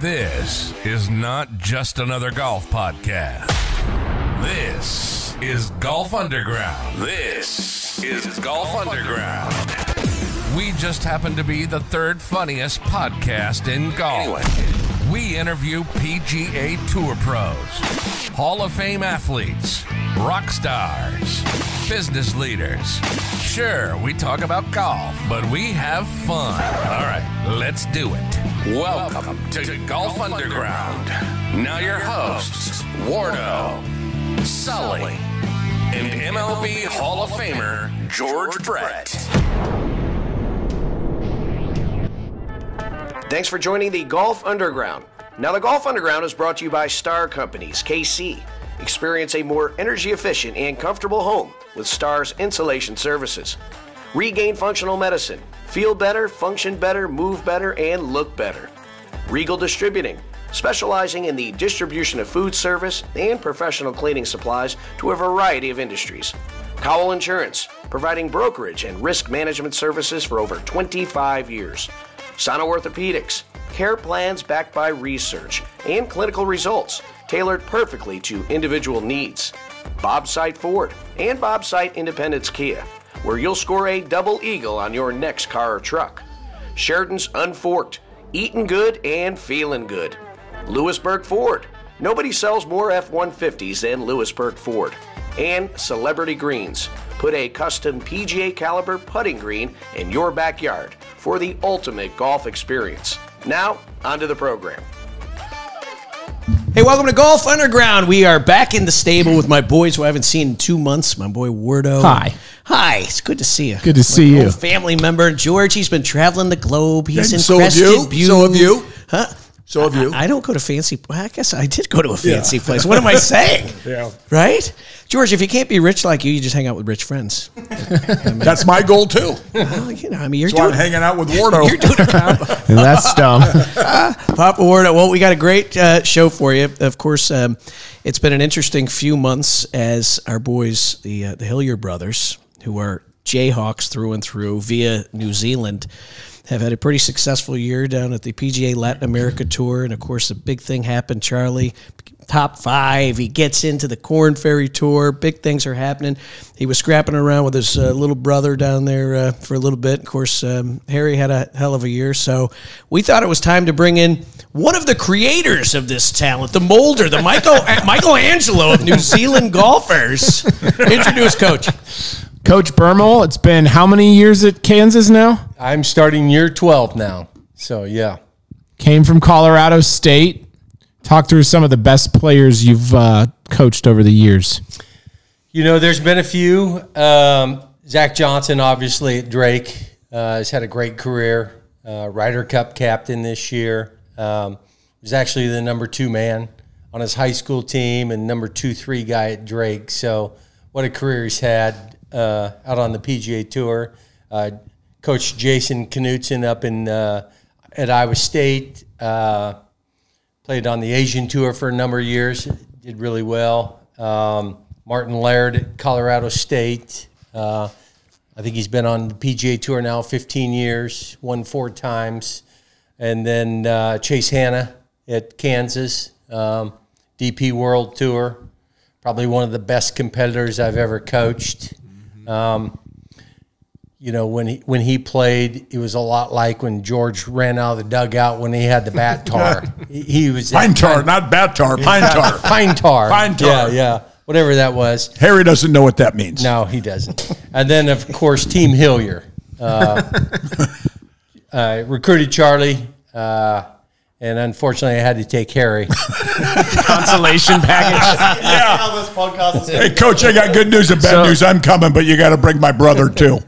This is not just another golf podcast. This is Golf Underground. This is Golf Underground. We just happen to be the third funniest podcast in golf. We interview PGA Tour pros, Hall of Fame athletes, rock stars, business leaders. Sure, we talk about golf, but we have fun. All right, let's do it. Welcome to Golf Underground. Now, your hosts, Wardo, Sully, and MLB Hall of Famer George Brett. Thanks for joining the Golf Underground. Now, the Golf Underground is brought to you by Star Companies, KC. Experience a more energy efficient and comfortable home with Star's insulation services. Regain functional medicine. Feel better, function better, move better, and look better. Regal Distributing, specializing in the distribution of food service and professional cleaning supplies to a variety of industries. Cowell Insurance, providing brokerage and risk management services for over 25 years. Sono Orthopedics, care plans backed by research and clinical results tailored perfectly to individual needs. Bob Sight Ford and Bob Sight Independence Kia, where you'll score a double eagle on your next car or truck. Sheridan's Unforked, eating good and feeling good. Lewisburg Ford, nobody sells more F 150s than Lewisburg Ford. And Celebrity Greens, put a custom PGA caliber putting green in your backyard for the ultimate golf experience. Now, onto the program. Hey, welcome to Golf Underground. We are back in the stable with my boys who I haven't seen in two months. My boy Wardo. Hi. Hi. It's good to see you. Good to see you. Family member George. He's been traveling the globe. He's in so have you. Butte. So have you. Huh? So have you. I don't go to fancy. I guess I did go to a fancy place. What am I saying? Yeah. Right, George. If you can't be rich like you, you just hang out with rich friends. That's my goal too. Well, you know, I mean, you're So I'm doing hanging out with Wardo. you're doing a combo. And that's dumb. Papa Wardo. Well, we got a great uh, show for you. Of course, um, it's been an interesting few months as our boys, the uh, the Hillier brothers, who are Jayhawks through and through via New Zealand, have had a pretty successful year down at the PGA Latin America Tour, and of course, the big thing happened. Charlie, top five. He gets into the Korn Ferry Tour. Big things are happening. He was scrapping around with his uh, little brother down there uh, for a little bit. Of course, um, Harry had a hell of a year, so we thought it was time to bring in one of the creators of this talent, the molder, the Michael Michelangelo of New Zealand golfers. Introduce Coach. Coach Bermel, it's been how many years at Kansas now? I'm starting year 12 now. So, yeah. Came from Colorado State. Talk through some of the best players you've uh, coached over the years. You know, there's been a few. Um, Zach Johnson, obviously, at Drake, uh, has had a great career. Uh, Ryder Cup captain this year. Um, was actually the number two man on his high school team and number two, three guy at Drake. So, what a career he's had uh, out on the PGA Tour. Uh, Coach Jason Knutson up in uh, at Iowa State. Uh, played on the Asian tour for a number of years, did really well. Um, Martin Laird at Colorado State. Uh, I think he's been on the PGA Tour now 15 years, won four times. And then Chase Hanna at Kansas, um, DP World Tour, probably one of the best competitors I've ever coached. Um, you know, when he when he played, it was a lot like when George ran out of the dugout when he had the bat tar. he, he was Pine tar, not bat tar. Pine tar. pine tar. Pine tar. Yeah, yeah. Whatever that was. Harry doesn't know what that means. No, he doesn't. and then, of course, Team Hillier. Uh, uh, recruited Charlie, uh, and unfortunately, I had to take Harry. Consolation package. Hey, coach, I got good news and bad So- news. I'm coming, but you got to bring my brother too.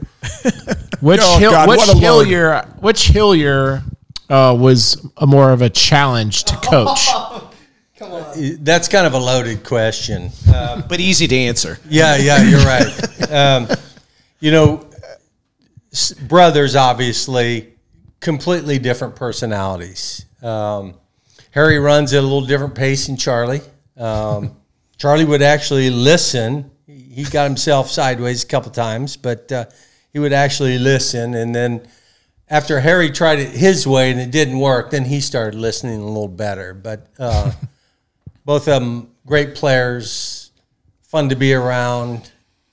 Which Oh, Hill, God, which what a load. Hillier which Hillier uh, was a more of a challenge to coach? That's kind of a loaded question. But easy to answer. Yeah, yeah, you're right. Um, you know, s- brothers obviously completely different personalities. Um, Harry runs at a little different pace than Charlie. Um, Charlie would actually listen. He got himself sideways a couple times, but uh, he would actually listen. And then after Harry tried it his way and it didn't work, then he started listening a little better. But uh, both of them great players, fun to be around.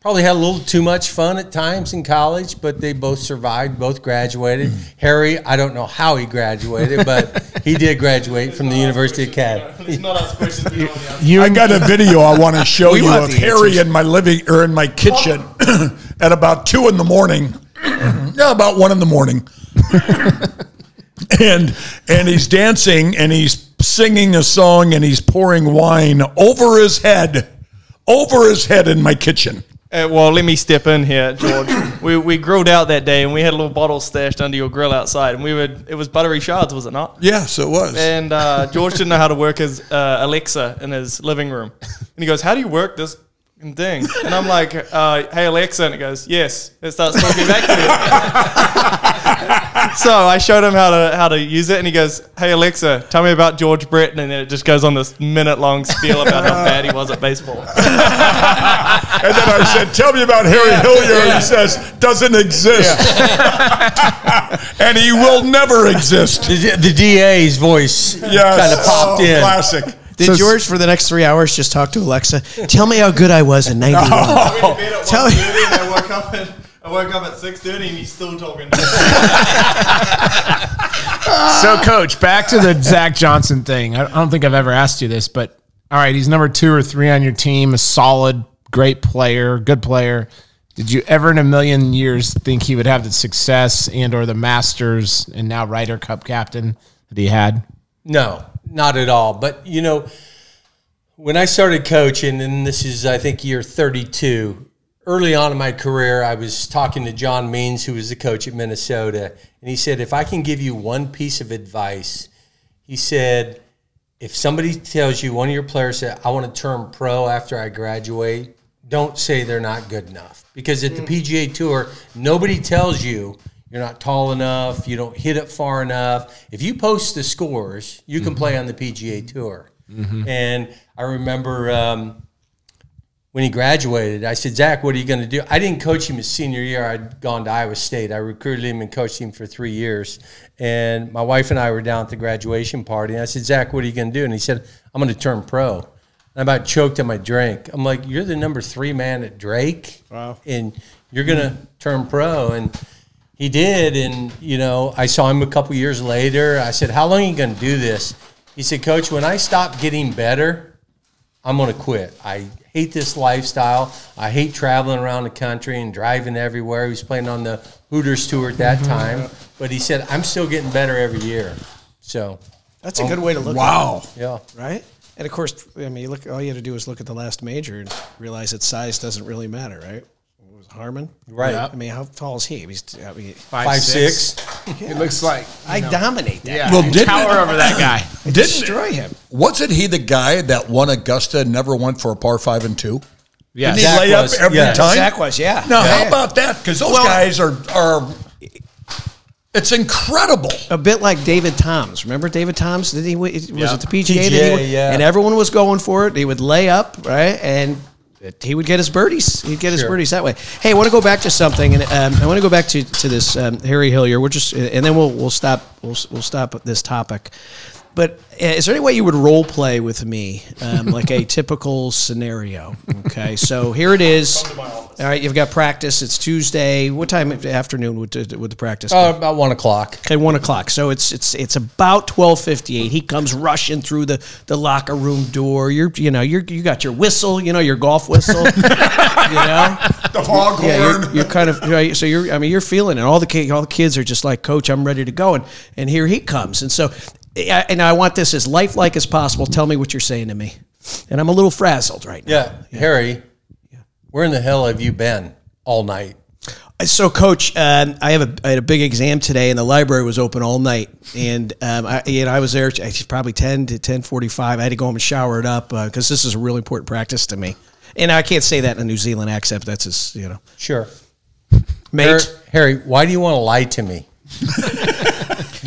Probably had a little too much fun at times in college, but they both survived, both graduated. Harry, I don't know how he graduated, but he did graduate from the University of Cal. He's not asked questions we don't ask. You I got a video I want to show We you of Harry answers. in my living or in my kitchen at about two in the morning. yeah, about one in the morning. and and he's dancing and he's singing a song and he's pouring wine over his head, over his head in my kitchen. Uh, well, let me step in here, George. we, we grilled out that day, and we had a little bottle stashed under your grill outside, and we would. It was buttery shards, was it not? Yes, it was. And uh, George didn't know how to work his uh, Alexa in his living room, and he goes, "How do you work this fucking thing?" And I'm like, uh, "Hey Alexa," and it goes, "Yes." It starts talking back to me. so I showed him how to how to use it, and he goes, "Hey Alexa, tell me about George Brett," and then it just goes on this minute long spiel about how bad he was at baseball. And then I said, "Tell me about Harry Hillier." And he says, "Doesn't exist, and he will never exist." The, the DA's voice Yes, kind of popped Oh, in. Classic. Did George for the next three hours just talk to Alexa? Tell me how good I was in '91. Tell me- I woke up at I woke up at six thirty, and he's still talking. So, coach, back to the Zach Johnson thing. I I don't think I've ever asked you this, but all right, he's number two or three on your team, a solid, great player, good player. Did you ever in a million years think he would have the success and or the Masters and now Ryder Cup captain that he had? No, not at all. But you know, when I started coaching, and this is I think year 32, early on in my career, I was talking to John Means, who was the coach at Minnesota, and he said, if I can give you one piece of advice, he said, if somebody tells you one of your players said, I want to turn pro after I graduate, don't say they're not good enough. Because at the mm. PGA Tour, nobody tells you you're not tall enough, you don't hit it far enough. If you post the scores, you can mm-hmm. play on the PGA Tour. Mm-hmm. And I remember um, when he graduated, I said, Zach, what are you going to do? I didn't coach him his senior year. I'd gone to Iowa State. I recruited him and coached him for three years. And my wife and I were down at the graduation party. And I said, Zach, what are you going to do? And he said, I'm going to turn pro. And I about choked on my drink. I'm like, you're the number three man at Drake. Wow. And you're going to turn pro. And he did. And, you know, I saw him a couple years later. I said, how long are you going to do this? He said, Coach, when I stop getting better, I'm going to quit. I hate this lifestyle. I hate traveling around the country and driving everywhere. He was playing on the Hooters tour at that mm-hmm. time, but he said I'm still getting better every year. So, That's a good um, way to look Wow. yeah. at it, right? And of course, I mean, you look. All you have to do is look at the last major and realize that size doesn't really matter, right? It was Harman, Right. I mean, how tall is he? He's, I mean, Five, six. It looks like I dominate that. yeah, Well, you didn't tower over that guy. Didn't Destroy him. wasn't he the guy that won Augusta and never went for a par five and two? Yeah, Didn't he Zach lay up every yes. time? Zach was, yeah. Now, Yeah. how about that? Because those Well- guys are are. It's incredible. a bit like David Toms. Remember David Toms? Did he was it the PGA? that he yeah. And everyone was going for it. He would lay up, right? And he would get his birdies. He'd get his Sure. birdies that way. Hey, I want to go back to something, and um, I want to go back to to this um, Harry Hillier. We're just, and then we'll we'll stop we'll we'll stop this topic. But uh, is there any way you would role play with me, um, like a typical scenario? Okay, so here it is. All right, you've got practice. It's Tuesday. What time of the afternoon would, would the practice? be? Uh, about one o'clock. Okay, one o'clock. So it's it's it's about twelve fifty eight. He comes rushing through the, the locker room door. You're you know you're you got your whistle, you know your golf whistle, you know. The foghorn. Yeah, you're, you're kind of so you're. I mean, you're feeling it. All the ki- all the kids are just like, Coach, I'm ready to go, and and here he comes. And so, I- and I want this as lifelike as possible. Tell me what you're saying to me, and I'm a little frazzled right now. Yeah, Harry. Where in the hell have you been all night? So, Coach, um, I have a I had a big exam today, and the library was open all night. And um, I, you know, I was there probably ten to ten forty five. I had to go home and shower it up because this is a really important practice to me. And I can't say that in a New Zealand accent. That's just you know, Sure. mate. Harry, Harry, why do you want to lie to me?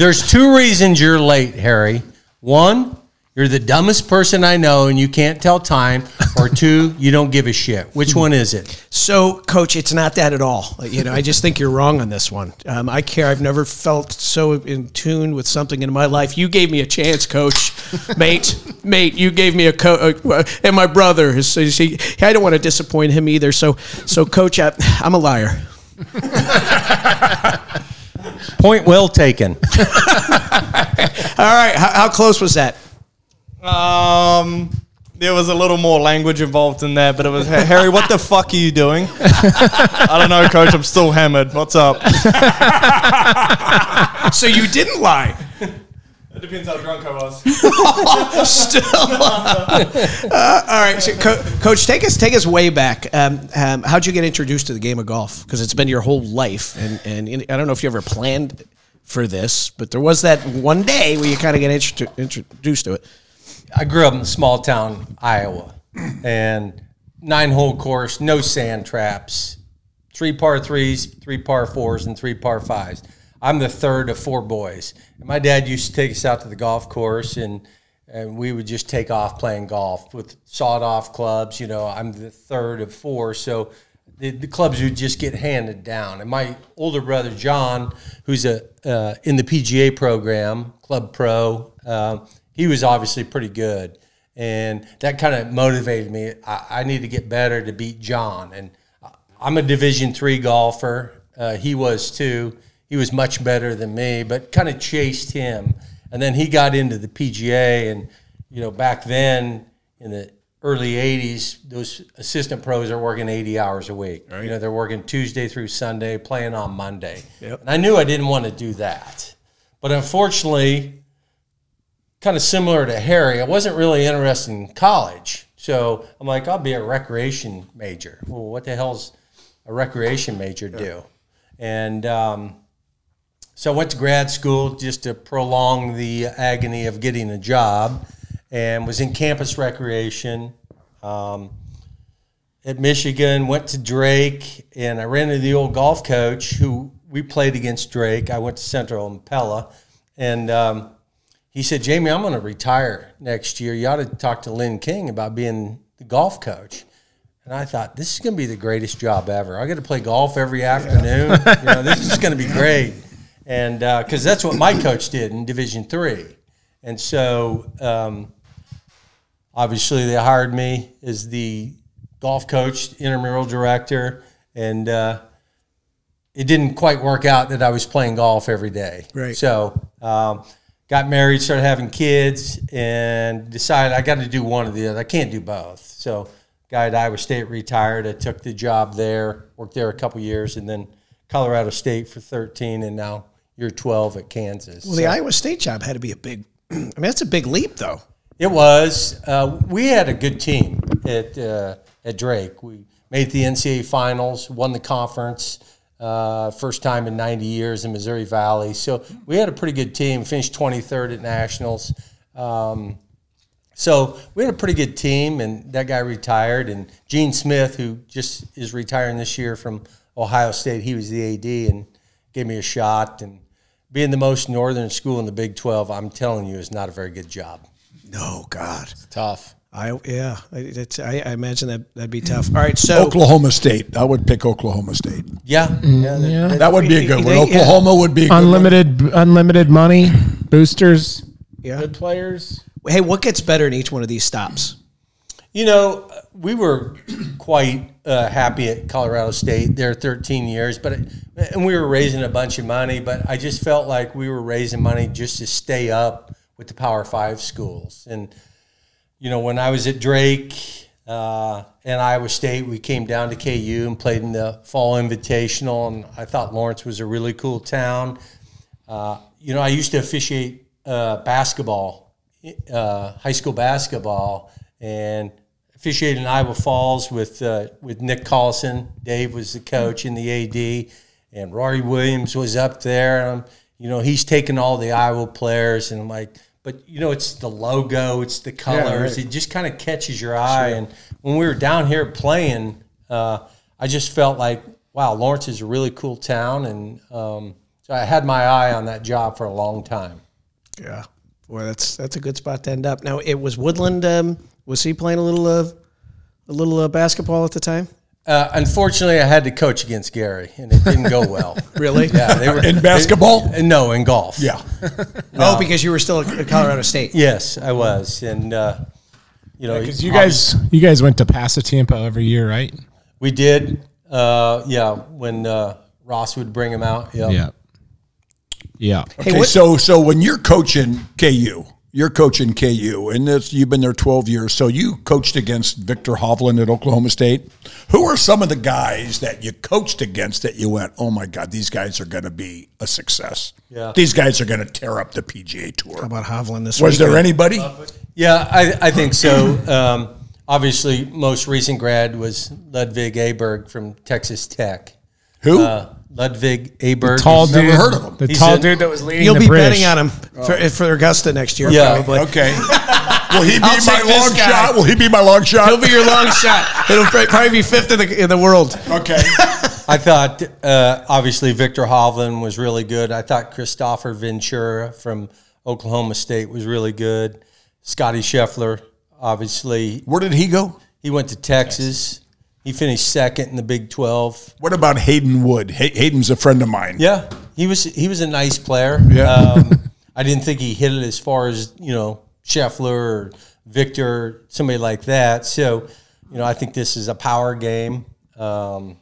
There's two reasons you're late, Harry. One, you're the dumbest person I know and you can't tell time, or two, you don't give a shit. Which one is it? So, coach, it's not that at all. You know, I just think you're wrong on this one. Um, I care. I've never felt so in tune with something in my life. You gave me a chance, coach, mate, mate. You gave me a co- uh, and my brother. Is, is he, I don't want to disappoint him either. So, so, coach, I, I'm a liar. Point well taken. All right, how, how close was that? Um, there was a little more language involved in there, but it was "Hey, Harry. What the fuck are you doing? I don't know, Coach. I'm still hammered. What's up? So you didn't lie. It depends how drunk I was. Still. Uh, all right, so Co- coach, take us take us way back. Um, um, how'd you get introduced to the game of golf? Because it's been your whole life, and and I don't know if you ever planned for this, but there was that one day where you kind of get intro- introduced to it. I grew up in small town Iowa, and nine hole course, no sand traps, three par threes, three par fours, and three par fives. I'm the third of four boys. And my dad used to take us out to the golf course, and and we would just take off playing golf with sawed off clubs. You know, I'm the third of four, so the, the clubs would just get handed down. And my older brother John, who's a uh, in the PGA program, Club Pro, uh, he was obviously pretty good, and that kind of motivated me. I, I need to get better to beat John, and I'm a Division three golfer. Uh, he was too. He was much better than me, but kind of chased him. And then he got into the PGA, and you know, back then in the early '80s, those assistant pros are working 80 hours a week. You know, they're working Tuesday through Sunday, playing on Monday. And I knew I didn't want to do that, but unfortunately, kind of similar to Harry, I wasn't really interested in college. So I'm like, I'll be a recreation major. Well, what the hell's a recreation major do? And um, so I went to grad school just to prolong the agony of getting a job and was in campus recreation um, at Michigan, went to Drake, and I ran into the old golf coach who we played against Drake. I went to Central and Pella. And um, he said, Jamie, I'm going to retire next year. You ought to talk to Lynn King about being the golf coach. And I thought, this is going to be the greatest job ever. I get to play golf every afternoon. you know, this is going to be great. And because that's what my coach did in Division three. And so um, obviously they hired me as the golf coach, intramural director. And uh, it didn't quite work out that I was playing golf every day. Right. So um, got married, started having kids, and decided I got to do one or the other. I can't do both. So guy at Iowa State retired. I took the job there, worked there a couple years, and then Colorado State for 13, and now year 12 at Kansas. Well, the Iowa State job had to be a big. I mean, that's a big leap, though. It was. Uh, we had a good team at uh, at Drake. We made the NCAA finals, won the conference, uh, first time in 90 years in Missouri Valley. So we had a pretty good team. Finished 23rd at nationals. Um, so we had a pretty good team, and that guy retired. And Gene Smith, who just is retiring this year from Ohio State, he was the AD and gave me a shot. And being the most northern school in the Big 12, I'm telling you, is not a very good job. No, God. Tough. I yeah, I, it's, I, I imagine that that'd be tough. All right, so Oklahoma State. I would pick Oklahoma State. Yeah, yeah, that- mm, That would be a good one. Yeah. Oklahoma would be a good one. Unlimited, unlimited money, boosters, yeah. good players. Hey, what gets better in each one of these stops? You know, we were quite uh, happy at Colorado State there 13 years, but and we were raising a bunch of money, but I just felt like we were raising money just to stay up with the Power Five schools. And you know, when I was at Drake uh, and Iowa State, we came down to KU and played in the Fall Invitational, and I thought Lawrence was a really cool town. Uh, you know, I used to officiate uh, basketball, uh, high school basketball, and officiated in Iowa Falls with uh, with Nick Collison. Dave was the coach and the AD, and Roy Williams was up there. And you know, he's taking all the Iowa players, and I'm like, but you know, it's the logo, it's the colors. It just kind of catches your eye. And when we were down here playing, uh, I just felt like, wow, Lawrence is a really cool town, and um, so I had my eye on that job for a long time. Yeah. Boy, that's that's a good spot to end up. Now, it was Woodland. Um, was he playing a little uh, a little uh, basketball at the time? Uh, unfortunately, I had to coach against Gary, and it didn't go well. Really? Yeah, they were In basketball? they- no, in golf. Yeah. Oh, because you were still at Colorado State. Yes, I was, and uh, you know, Because you guys, you guys went to Pasatiempo every year, right? we did. Uh, yeah, when uh, Ross would bring him out. Yeah. Yeah. Okay, what- so so when you're coaching KU, you're coaching KU, and this, you've been there 12 years. So you coached against Viktor Hovland at Oklahoma State. Who are some of the guys that you coached against that you went, oh my God, these guys are going to be a success? Yeah. These guys are going to tear up the PGA Tour. How about Hovland this Was there anybody? Yeah, I, I think so. Um, obviously, most recent grad was Ludvig Åberg from Texas Tech. Who? Uh, Ludvig Åberg. Tall He's- dude. Never heard of him. The He's tall in- dude that was leading You'll the be British. betting on him for, for Augusta next year, Yeah. probably. okay. Will he be I'll my take this long guy. shot? Will he be my long shot? He'll be your long shot. It'll pr- probably be fifth in the in the world. okay. I thought uh, obviously Viktor Hovland was really good. I thought Kristoffer Ventura from Oklahoma State was really good. Scotty Scheffler, obviously, Where did he go? he went to Texas. He finished second in the Big Twelve. What about Hayden Wood? Hay- Hayden's a friend of mine. Yeah, he was he was a nice player. Yeah. Um, I didn't think he hit it as far as you know Scheffler or Viktor, somebody like that. So, you know, I think this is a power game. Um,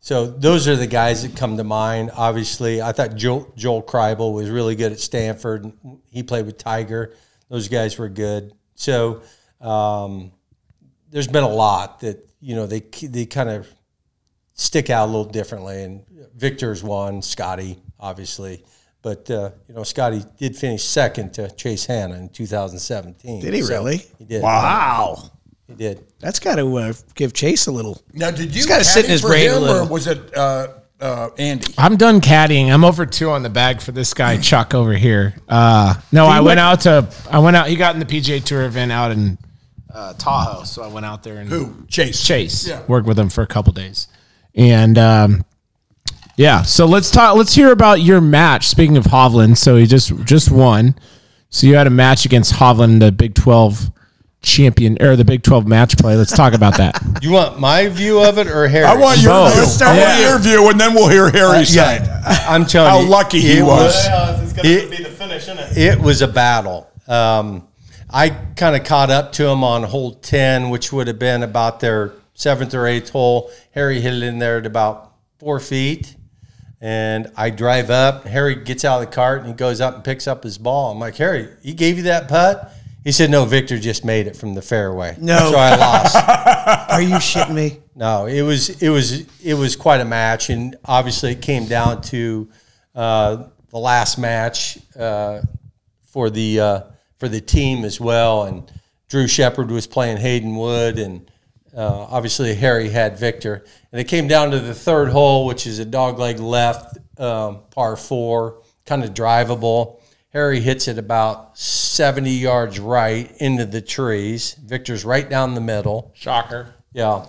so those are the guys that come to mind. Obviously, I thought Joel, Joel Kribel was really good at Stanford. He played with Tiger. Those guys were good. So um, there's been a lot that you know they they kind of stick out a little differently. And Viktor's one, Scotty, obviously. But, uh, you know, Scotty did finish second to Chase Hanna in 2017. Did he So really? He did. Wow. He did. That's got to uh, give Chase a little. Now, did you He's gotta sit in his for brain a little. or was it uh, uh, Andy? I'm done caddying. I'm over two on the bag for this guy Chuck over here. Uh, no, I went out to. I went out. He got in the PGA Tour event out in uh, Tahoe, so I went out there and Who? Chase. Chase. Yeah. Worked with him for a couple days, and um, yeah. So let's talk. Let's hear about your match. Speaking of Hovland, so he just just won. So you had a match against Hovland, the Big Twelve champion or the Big Twelve match play. Let's talk about that. You want my view of it or Harry? I want your Both. view. Let's start I want with your view, and then we'll hear Harry's side. I'm telling How you. How lucky he it was. it's going It- be the finish, isn't it? It was a battle. Um, I kind of caught up to him on hole 10, which would have been about their seventh or eighth hole. Harry hit it in there at about four feet. And I drive up. Harry gets out of the cart and he goes up and picks up his ball. I'm like, Harry, he gave you that putt? He said, No, Viktor just made it from the fairway. No. So I lost. Are you shitting me? No, it was it was it was quite a match, and obviously it came down to uh, the last match uh, for the uh, for the team as well. And Drew Shepard was playing Hayden Wood, and uh, obviously Harry had Viktor. And it came down to the third hole, which is a dogleg left um, par four, kind of drivable. Harry hits it about 70 yards right into the trees. Viktor's right down the middle. Shocker. Yeah.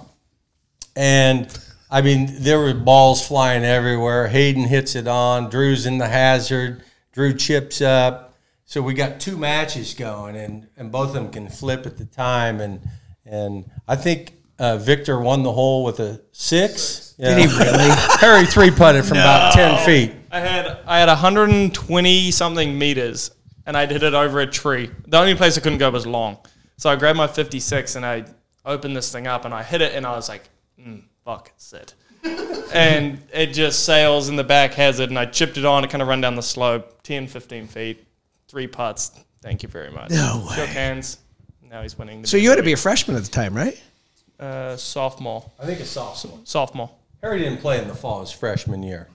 And I mean, there were balls flying everywhere. Hayden hits it on. Drew's in the hazard. Drew chips up. So we got two matches going, and, and both of them can flip at the time. And and I think uh, Viktor won the hole with a six. Yeah. Did he really? Harry three putted from about ten feet. I had I had 120 something meters, and I did it over a tree. The only place I couldn't go was long, so I grabbed my 56 and I opened this thing up and I hit it, and I was like, mm, "Fuck, it's it." and it just sails in the back hazard, and I chipped it on. It kind of run down the slope, 10, 15 feet, three putts. Thank you very much. No way. Shook hands. Now he's winning. The So you had to be a freshman at the time, right? uh, sophomore. I think it's sophomore. Sophomore. Harry didn't play in the fall his freshman year.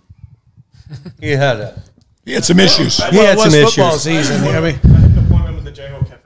He had a He had some issues. he had it some was football issues. season. I mean, I had an appointment with the Jayhawk Cafe.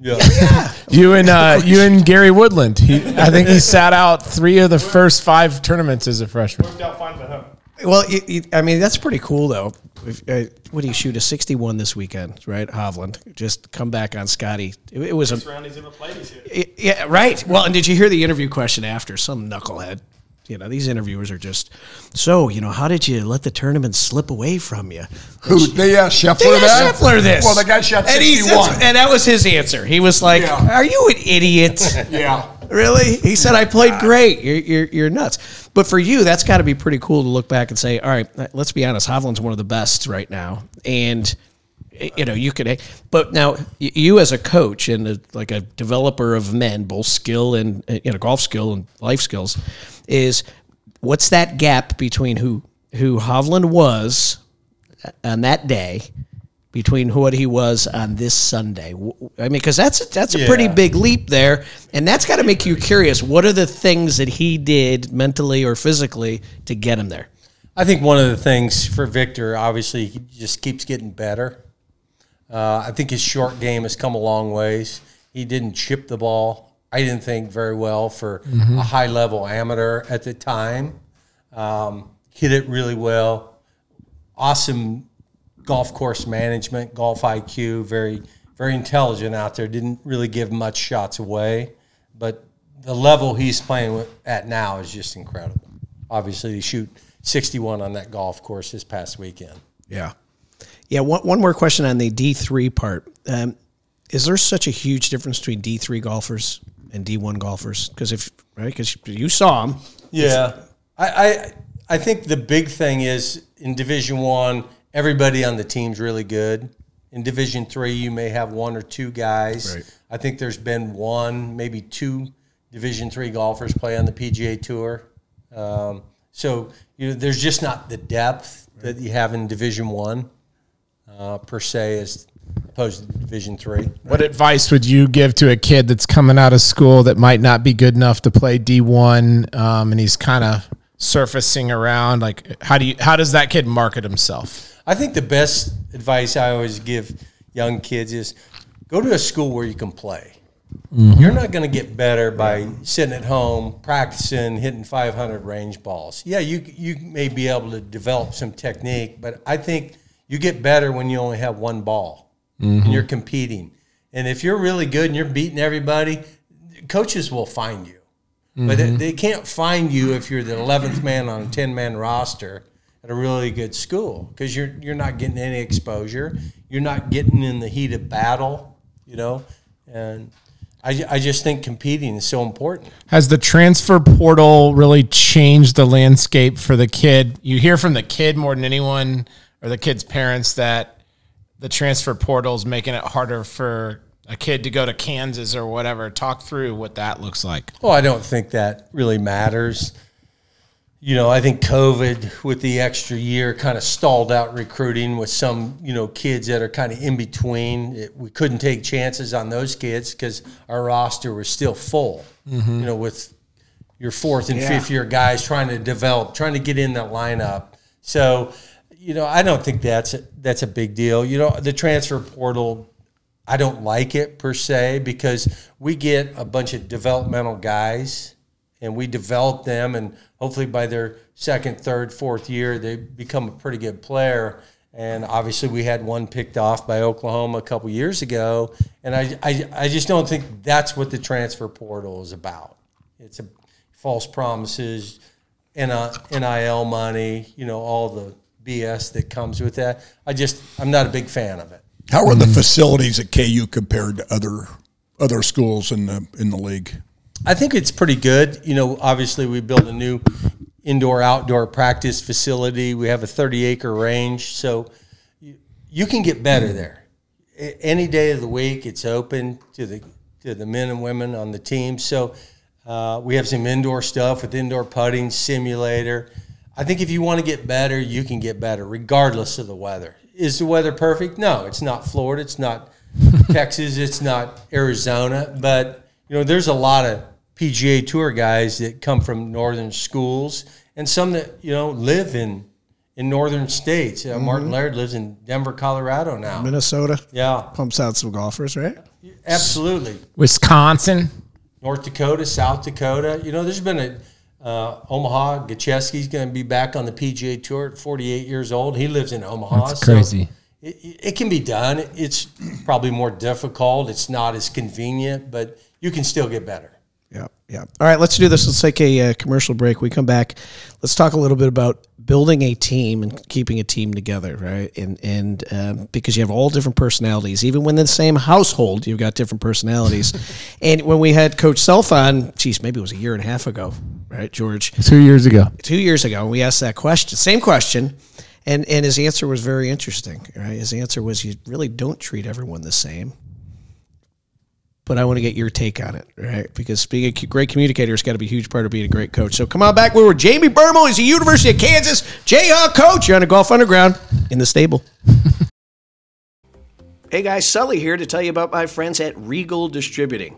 Yeah. You and uh, you and Gary Woodland. He, I think he sat out three of the first five tournaments as a freshman. Worked out fine for him. Well, you, you, I mean that's pretty cool though. If, uh, what do you shoot a sixty-one this weekend, right? Hovland just come back on Scotty. It, it was a Best round he's ever played this year. Yeah, right. Well, and did you hear the interview question after? Some knucklehead. You know, these interviewers are just so. You know, how did you let the tournament slip away from you? Who they asked Scheffler They that? asked Scheffler this. Well, the guy shot and sixty one. said- and that was his answer. He was like, Yeah. "Are you an idiot?" Yeah. Really? He said, I played great. You're, you're, you're nuts. But for you, that's got to be pretty cool to look back and say, all right, let's be honest. Hovland's one of the best right now. And, you know, you could, but now you as a coach and a, like a developer of men, both skill and, uh, you know, golf skill and life skills, is what's that gap between who, who Hovland was on that day between what he was on this Sunday. I mean, because that's that's a pretty big leap there, and that's got to make you curious. What are the things that he did mentally or physically to get him there? I think one of the things for Viktor, obviously, he just keeps getting better. Uh, I think his short game has come a long ways. He didn't chip the ball. I didn't think very well for a high level amateur at the time. Um, hit it really well. Awesome golf course management, golf IQ, very very intelligent out there. Didn't really give much shots away, but the level he's playing with, at now is just incredible. Obviously, he shoot 61 on that golf course this past weekend. Yeah, yeah. One one more question on the D three part. Um, is there such a huge difference between D three golfers and D one golfers? Because if right, because you saw them. Yeah, I, I I think the big thing is in Division One, everybody on the team's really good. In Division Three, you may have one or two guys. Right. I think there's been one, maybe two Division Three golfers play on the PGA Tour. Um, so you know, there's just not the depth that you have in Division One uh, per se, as opposed to Division Three. What advice would you give to a kid that's coming out of school that might not be good enough to play D one, um, and he's kind of surfacing around? Like, how do you how does that kid market himself? I think the best advice I always give young kids is go to a school where you can play. Mm-hmm. You're not going to get better by sitting at home practicing hitting 500 range balls. Yeah, you you may be able to develop some technique, but I think you get better when you only have one ball and mm-hmm. you're competing. And if you're really good and you're beating everybody, coaches will find you. But mm-hmm. they, they can't find you if you're the 11th man on a 10 man roster at a really good school because you're you're not getting any exposure. You're not getting in the heat of battle, you know. And I, I just think competing is so important. Has the transfer portal really changed the landscape for the kid? You hear from the kid more than anyone, or the kid's parents, that the transfer portal is making it harder for a kid to go to Kansas or whatever. Talk through what that looks like. Well, I don't think that really matters. You know, I think COVID with the extra year kind of stalled out recruiting with some, you know, kids that are kind of in between. It, we couldn't take chances on those kids because our roster was still full, mm-hmm. you know, with your fourth and fifth year guys trying to develop, trying to get in that lineup. So, you know, I don't think that's a, that's a big deal. You know, the transfer portal, I don't like it per se because we get a bunch of developmental guys and we develop them and hopefully by their second, third, fourth year they become a pretty good player. And obviously we had one picked off by Oklahoma a couple years ago. And I, I, I just don't think that's what the transfer portal is about. It's a false promises, NIL money, you know, all the BS that comes with that. I just, I'm not a big fan of it. How are the facilities at KU compared to other other schools in the in the league? I think it's pretty good. You know, obviously we built a new indoor outdoor practice facility. We have a 30 acre range, so you, can get better there. Any day of the week, it's open to the to the men and women on the team. So uh, we have some indoor stuff with indoor putting simulator. I think if you want to get better, you can get better regardless of the weather. Is the weather perfect? No, it's not Florida. It's not Texas. It's not Arizona. But you know, there's a lot of PGA Tour guys that come from northern schools, and some that you know live in in northern states. Uh, Martin Laird lives in Denver, Colorado now. Minnesota Yeah, pumps out some golfers, right? absolutely. Wisconsin. North Dakota, South Dakota. You know, there's been a uh, Omaha. Gacheski's going to be back on the PGA Tour at 48 years old. He lives in Omaha. That's crazy. it, it can be done. It's probably more difficult. It's not as convenient, but you can still get better. Yeah, yeah. All right, let's do this. Let's take a uh, commercial break. We come back. Let's talk a little bit about building a team and keeping a team together, right? And and um, because you have all different personalities, even when in the same household, you've got different personalities. and when we had Coach Self on, geez, maybe it was a year and a half ago, right, George? Two years ago. Two years ago, we asked that question, same question. And, and his answer was very interesting. Right? His answer was, "You really don't treat everyone the same." But I want to get your take on it, right? Because being a great communicator has got to be a huge part of being a great coach. So come on back. We're with Jamie Bermel. He's a University of Kansas Jayhawk coach. You're on a Golf Underground in the stable. hey guys, Sully here to tell you about my friends at Regal Distributing.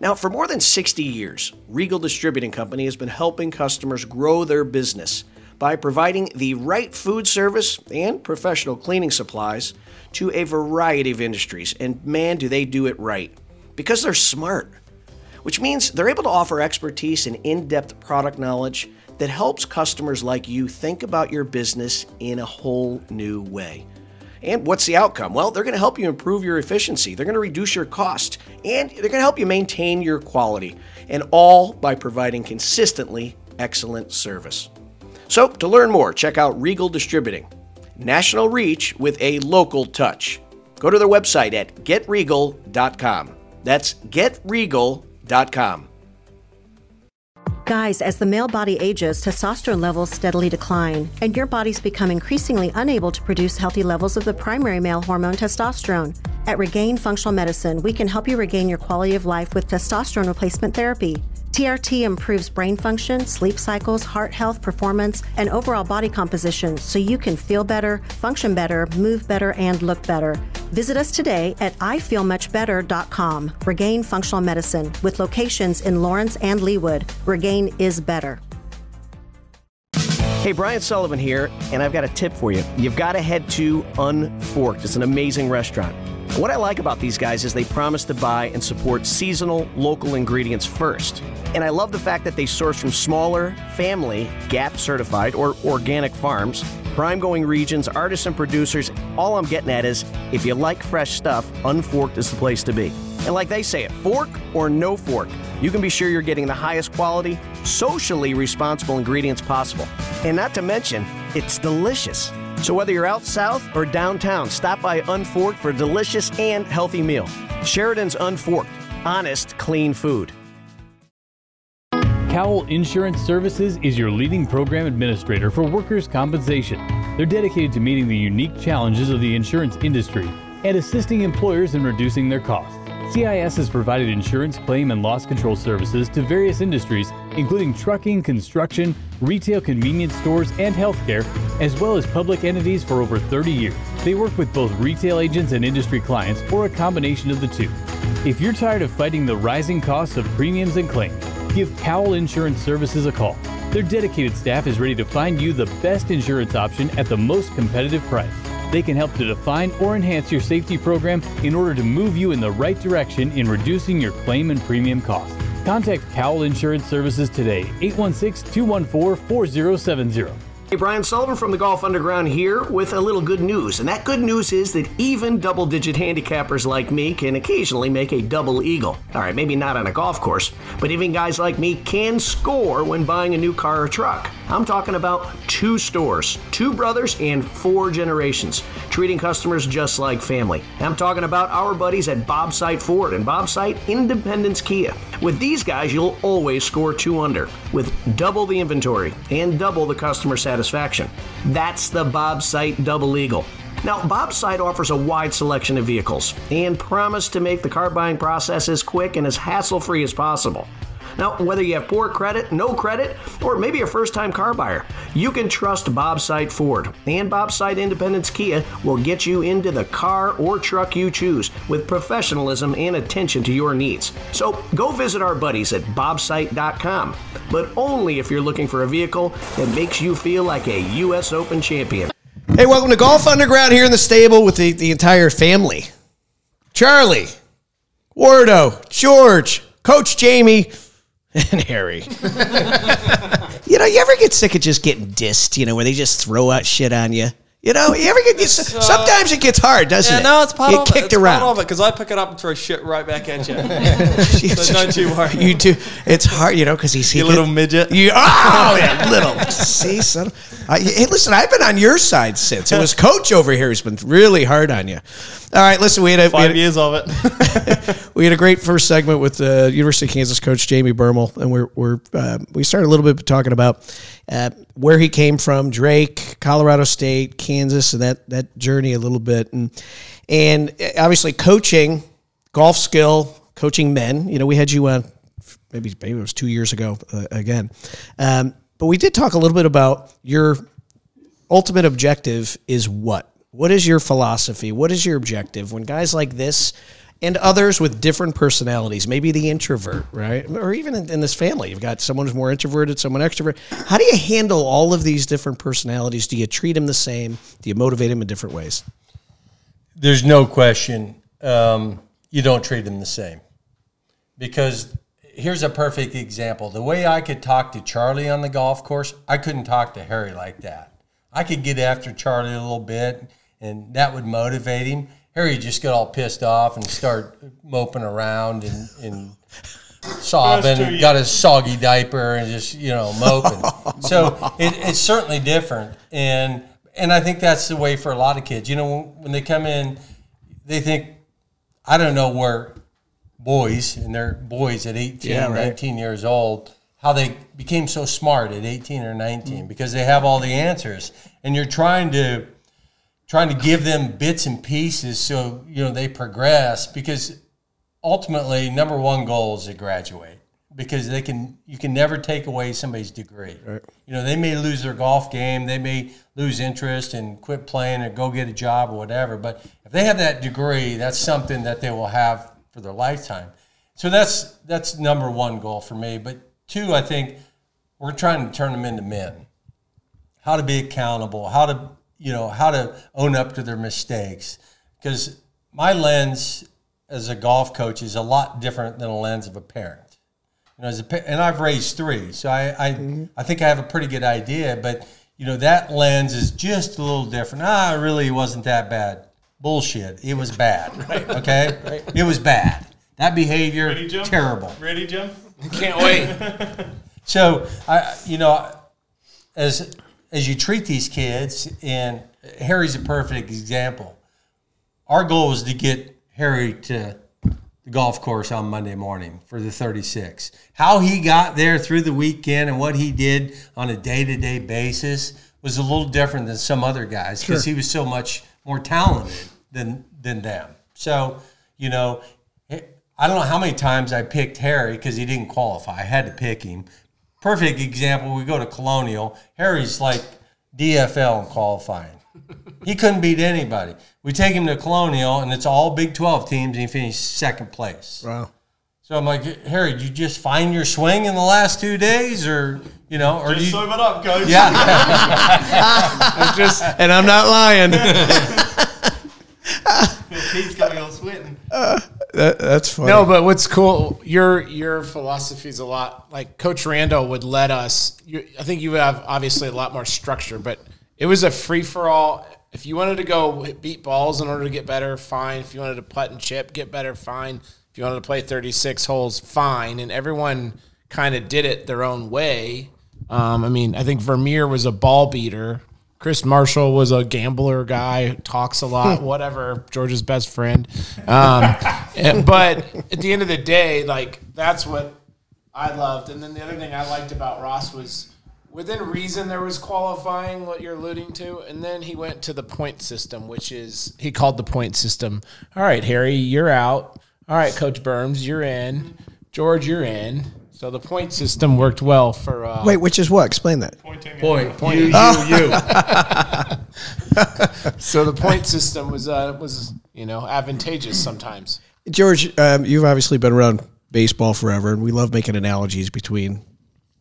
Now, for more than 60 years, Regal Distributing Company has been helping customers grow their business by providing the right food service and professional cleaning supplies to a variety of industries. And man, do they do it right because they're smart, which means they're able to offer expertise and in depth product knowledge that helps customers like you think about your business in a whole new way. And what's the outcome? Well, they're going to help you improve your efficiency, they're going to reduce your cost, and they're going to help you maintain your quality, and all by providing consistently excellent service. So, to learn more, check out Regal Distributing, national reach with a local touch. Go to their website at getregal.com. That's getregal.com. Guys, as the male body ages, testosterone levels steadily decline, and your body's become increasingly unable to produce healthy levels of the primary male hormone testosterone. At Regain Functional Medicine, we can help you regain your quality of life with testosterone replacement therapy. TRT improves brain function, sleep cycles, heart health, performance, and overall body composition so you can feel better, function better, move better, and look better. Visit us today at ifeelmuchbetter.com. Regain Functional Medicine with locations in Lawrence and Leawood. Regain is better. Hey, Brian Sullivan here, and I've got a tip for you. You've got to head to Unforked. It's an amazing restaurant. What I like about these guys is they promise to buy and support seasonal, local ingredients first. And I love the fact that they source from smaller, family, GAP certified, or organic farms, prime going regions, artisan producers. All I'm getting at is if you like fresh stuff, Unforked is the place to be. And like they say it, fork or no fork, you can be sure you're getting the highest quality, socially responsible ingredients possible. And not to mention, it's delicious. So whether you're out south or downtown, stop by Unforked for a delicious and healthy meal. Sheridan's Unforked, honest, clean food. Cowell Insurance Services is your leading program administrator for workers' compensation. They're dedicated to meeting the unique challenges of the insurance industry and assisting employers in reducing their costs. CIS has provided insurance claim and loss control services to various industries, including trucking, construction, retail convenience stores, and healthcare, as well as public entities for over 30 years. They work with both retail agents and industry clients, or a combination of the two. If you're tired of fighting the rising costs of premiums and claims, give Cowell Insurance Services a call. Their dedicated staff is ready to find you the best insurance option at the most competitive price. They can help to define or enhance your safety program in order to move you in the right direction in reducing your claim and premium costs. Contact Cowell Insurance Services today, 816 214 4070. Hey, Brian Sullivan from the Golf Underground here with a little good news. And that good news is that even double digit handicappers like me can occasionally make a double eagle. All right, maybe not on a golf course, but even guys like me can score when buying a new car or truck. I'm talking about two stores, two brothers, and four generations, treating customers just like family. I'm talking about our buddies at Bob Sight Ford and Bob Sight Independence Kia. With these guys, you'll always score two under with double the inventory and double the customer satisfaction satisfaction. That's the Bob Sight Double Eagle. Now, Bob Sight offers a wide selection of vehicles and promise to make the car buying process as quick and as hassle free as possible. Now, whether you have poor credit, no credit, or maybe a first time car buyer, you can trust Bob Sight Ford. And Bob Sight Independence Kia will get you into the car or truck you choose with professionalism and attention to your needs. So go visit our buddies at bobsight.com, but only if you're looking for a vehicle that makes you feel like a U.S. Open champion. Hey, welcome to Golf Underground here in the stable with the, the entire family. Charlie, Wardo, George, Coach Jamie, and Harry. you know, you ever get sick of just getting dissed, you know, where they just throw out shit on you? You know, you ever get sometimes it gets hard, doesn't Yeah, it? no, it's part you of kicked it. It's around. part of it because I pick it up and throw shit right back at you. so don't you worry. You do. It's hard, you know, because he's he You little midget. You oh, yeah, little. See, son. I, hey, listen, I've been on your side since it was Coach over here who's been really hard on you. All right, listen, we had a Five had, years of it. we had a great first segment with the University of Kansas coach Jamie Bermel, and we're we're uh, we started a little bit talking about uh, where he came from, Drake, Colorado State, Kansas, and that that journey a little bit, and and obviously coaching, golf skill, coaching men. You know, we had you on maybe maybe it was two years ago uh, again, um, but we did talk a little bit about your ultimate objective is what? What is your philosophy? What is your objective when guys like this and others with different personalities, maybe the introvert, right? Or even in, in this family, you've got someone who's more introverted, someone extrovert. How do you handle all of these different personalities? Do you treat them the same? Do you motivate them in different ways? There's no question um, you don't treat them the same. Because here's a perfect example. The way I could talk to Charlie on the golf course, I couldn't talk to Harry like that. I could get after Charlie a little bit, and that would motivate him. Harry just get all pissed off and start moping around and, and sobbing, got his soggy diaper and just you know moping. so it, it's certainly different, and and I think that's the way for a lot of kids. You know, when, they come in, they think I don't know where boys and they're boys at 18, Yeah, right. 19 years old, how they became so smart at 18 or 19 because they have all the answers, and you're trying to trying to give them bits and pieces so you know they progress because ultimately number one goal is to graduate because they can you can never take away somebody's degree. You know they may lose their golf game they may lose interest and quit playing or go get a job or whatever but if they have that degree that's something that they will have for their lifetime. So that's that's number one goal for me but two i think we're trying to turn them into men. How to be accountable, how to you know how to own up to their mistakes. Because my lens as a golf coach is a lot different than a lens of a parent. You know, as a pa- and I've raised three, so I I, I think I have a pretty good idea. But you know that lens is just a little different. Ah, it really wasn't that bad. Bullshit. It was bad. Okay, it was bad. That behavior Jim? terrible. Ready, Jim? Can't wait. So I, you know, as as you treat these kids, and Harry's a perfect example. Our goal was to get Harry to the golf course on Monday morning for the 36. How he got there through the weekend and what he did on a day to day basis was a little different than some other guys because he was so much more talented than than them. So, you know, I don't know how many times I picked Harry because he didn't qualify. I had to pick him. Perfect example. We go to Colonial. Harry's like DFL in qualifying. He couldn't beat anybody. We take him to Colonial, and it's all Big 12 teams, and he finished second place. Wow. So I'm like, Harry, did you just find your swing in the last two days, or you know, or do you? Sober up, coach. Yeah, just, And I'm not lying. He's coming on sweating. That, that's funny. No, but what's cool, your your philosophy is a lot like Coach Randall would let us. You, I think you have obviously a lot more structure, but it was a free for all. If you wanted to go beat balls in order to get better, fine. If you wanted to putt and chip, get better, fine. If you wanted to play 36 holes, fine. And everyone kind of did it their own way. Um, I mean, I think Vermeer was a ball beater. Chris Marshall was a gambler guy, talks a lot, whatever, George's best friend. Um, and- but at the end of the day, like that's what I loved. And then the other thing I liked about Ross was within reason there was qualifying, what you're alluding to. And then he went to the point system, which is he called the point system. All right, Harry, you're out. All right, Coach Burns, you're in. George, you're in. So the point system worked well for. Uh, Wait, which is what? Explain that. Pointing. point, you, you, you. So the point system was uh, was you know advantageous sometimes. George, um, you've obviously been around baseball forever, and we love making analogies between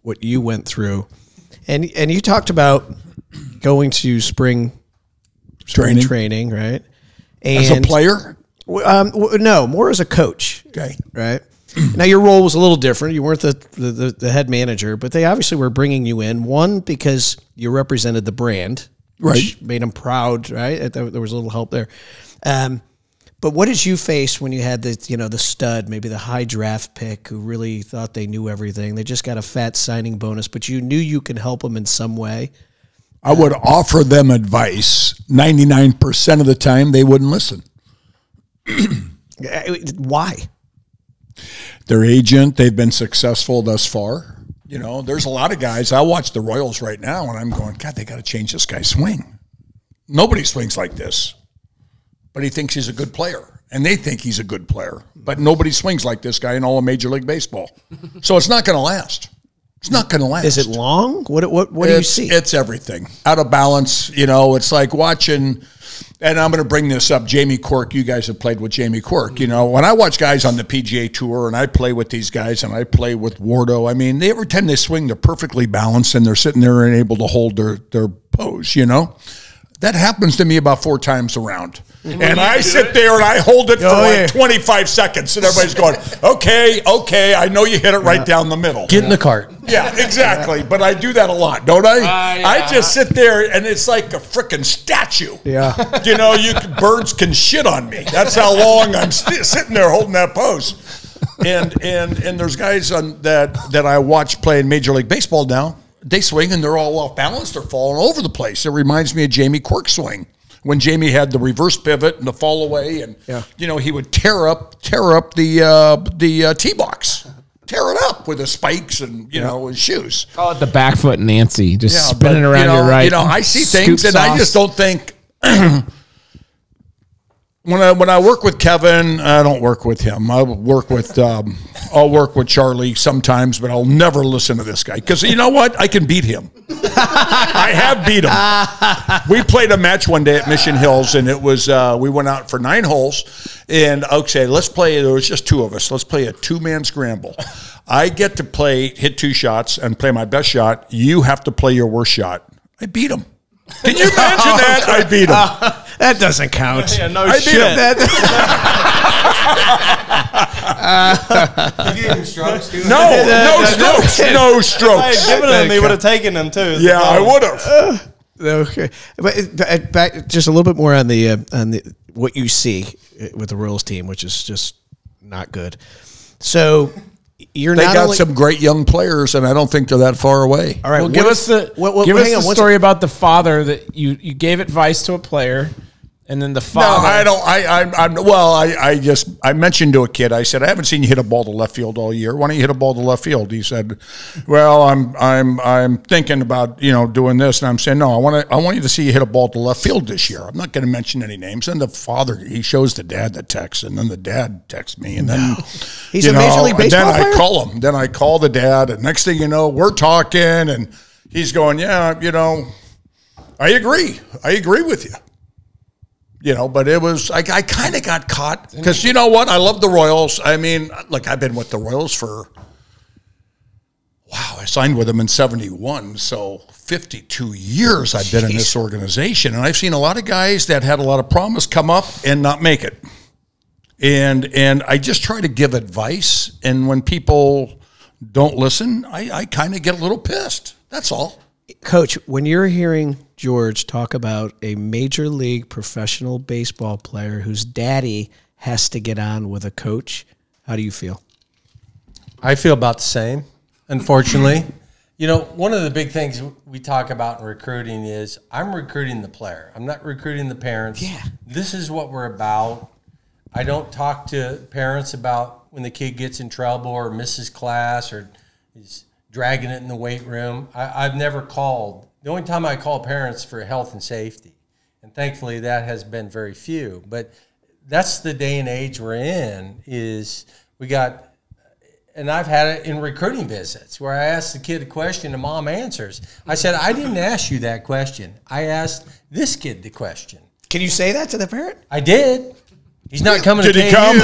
what you went through, and and you talked about going to spring spring Training. training, right? As a player? Um, no, more as a coach. Okay. Right. Now your role was a little different. You weren't the, the, the, the head manager, but they obviously were bringing you in one because you represented the brand which Right. made them proud. Right, there, was a little help there. Um, but what did you face when you had the you know the stud, maybe the high draft pick who really thought they knew everything? They just got a fat signing bonus, but you knew you could help them in some way. I would offer them advice. 99% of the time, they wouldn't listen. Why? Their agent, they've been successful thus far. You know, there's a lot of guys. I watch the Royals right now, and I'm going, God, they got to change this guy's swing. Nobody swings like this. But he thinks he's a good player, and they think he's a good player. But nobody swings like this guy in all of Major League Baseball. So it's not going to last. It's not going to last. Is it long? What what what do you see? It's everything out of balance. You know, it's like watching. And I'm going to bring this up. Jamie Quirk, you guys have played with Jamie Quirk. You know, when I watch guys on the PGA Tour and I play with these guys and I play with Wardo, I mean, they every time they swing, they're perfectly balanced and they're sitting there and able to hold their their pose. You know, that happens to me about four times around. Mm-hmm. And I sit there and I hold it for Oh, like yeah. 25 seconds, and everybody's going, "Okay, okay, I know you hit it right down the middle." Get in the cart. Yeah, exactly. But I do that a lot, don't I? Ah, I just sit there and it's like a freaking statue. Yeah. You know, you can, birds can shit on me. That's how long I'm st- sitting there holding that pose. And and and there's guys on that that I watch playing Major League Baseball now. They swing and they're all off balance. They're falling over the place. It reminds me of Jamie Quirk's swing when Jamie had the reverse pivot and the fall away, and Yeah. you know he would tear up tear up the uh, the uh, tee box, tear it up with his spikes and you know his shoes. Call it the back foot Nancy, just Yeah, spinning but, around you know, your right. You know, I see Scoop things, and I just don't think. when I when I work with Kevin, I don't work with him. I work with um, I'll work with Charlie sometimes, but I'll never listen to this guy because you know what? I can beat him. I have beat him. We played a match one day at Mission Hills, and it was uh, we went out for nine holes, and okay, let's play. There was just two of us. Let's play a two man scramble. I get to play hit two shots and play my best shot. You have to play your worst shot. I beat him. Can you imagine that? I beat him. that doesn't count. Yeah, no I beat shit. him. No, no no strokes. No Hey, strokes. given him, he would have taken him too. Yeah, I would have. Okay, but it- but back just a little bit more on the uh, on the what you see uh, with the Royals team, which is just not good. So you're They not got only, some great young players, and I don't think they're that far away. All right, Well, give us is- the what- what- give us on, the what's- story about the father that you you gave advice to a player, and then the father. No. I don't. I, I, I'm well. I, I just I mentioned to a kid. I said, I haven't seen you hit a ball to left field all year. Why don't you hit a ball to left field? He said, Well, I'm I'm I'm thinking about you know doing this, and I'm saying, No, I want to I want you to see you hit a ball to left field this year. I'm not going to mention any names. And the father, he shows the dad the text, and then the dad texts me, and then He's you a Major League and Baseball then player? I call him. Then I call the dad, and next thing you know, we're talking, and he's going, Yeah, you know, I agree. I agree with you you know, but it was I, I kind of got caught because you know what? I love the Royals. I mean, look, I've been with the Royals for wow. I signed with them in '71, so 52 years I've been in this organization, and I've seen a lot of guys that had a lot of promise come up and not make it. And and I just try to give advice, and when people don't listen, I, I kind of get a little pissed. That's all. Coach, when you're hearing George talk about a major league professional baseball player whose daddy has to get on with a coach, how do you feel? I feel about the same, unfortunately. You know, one of the big things we talk about in recruiting is I'm recruiting the player. I'm not recruiting the parents. Yeah. This is what we're about. I don't talk to parents about when the kid gets in trouble or misses class or is dragging it in the weight room. I, I've never called. The only time I call parents for health and safety. And thankfully that has been very few. But that's the day and age we're in is we got and I've had it in recruiting visits where I ask the kid a question and mom answers. I said, I didn't ask you that question. I asked this kid the question. Can you say that to the parent? I did. He's not coming Did to he KU. come?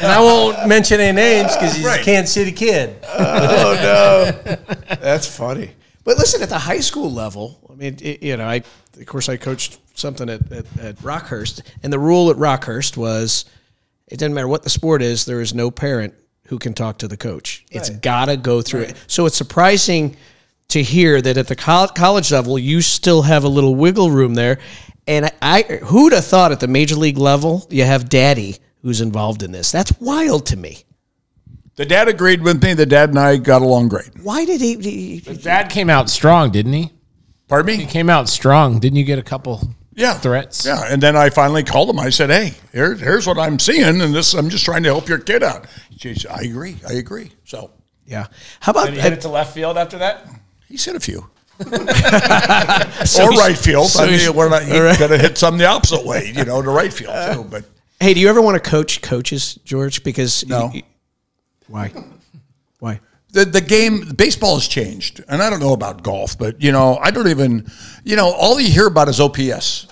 And I won't mention any names because he's Right. a Kansas City kid. Oh no, that's funny. But listen, at the high school level, I mean, it, you know, I of course I coached something at, at, at Rockhurst, and the rule at Rockhurst was it doesn't matter what the sport is, there is no parent who can talk to the coach. It's got to go through it. So it's surprising to hear that at the college level you still have a little wiggle room there. And I, I who'd have thought at the major league level you have Daddy who's involved in this? That's wild to me. The dad agreed with me. The dad and I got along great. Why did he? he- he- Dad came out strong, didn't he? Pardon me. He came out strong. Didn't you get a couple Yeah. threats? Yeah. And then I finally called him. I said, Hey, here, here's what I'm seeing. And this, I'm just trying to help your kid out. She said, I agree. I agree. So yeah. How about Did he hit it to left field after that? He's hit a few. or right field. so I mean, we're not, right. could have hit some the opposite way, you know, to right field too. Uh, but Hey, do you ever want to coach coaches, George? Because No. you- why? Why? the the game baseball has changed, and I don't know about golf, but you know, I don't even, you know, all you hear about is OPS.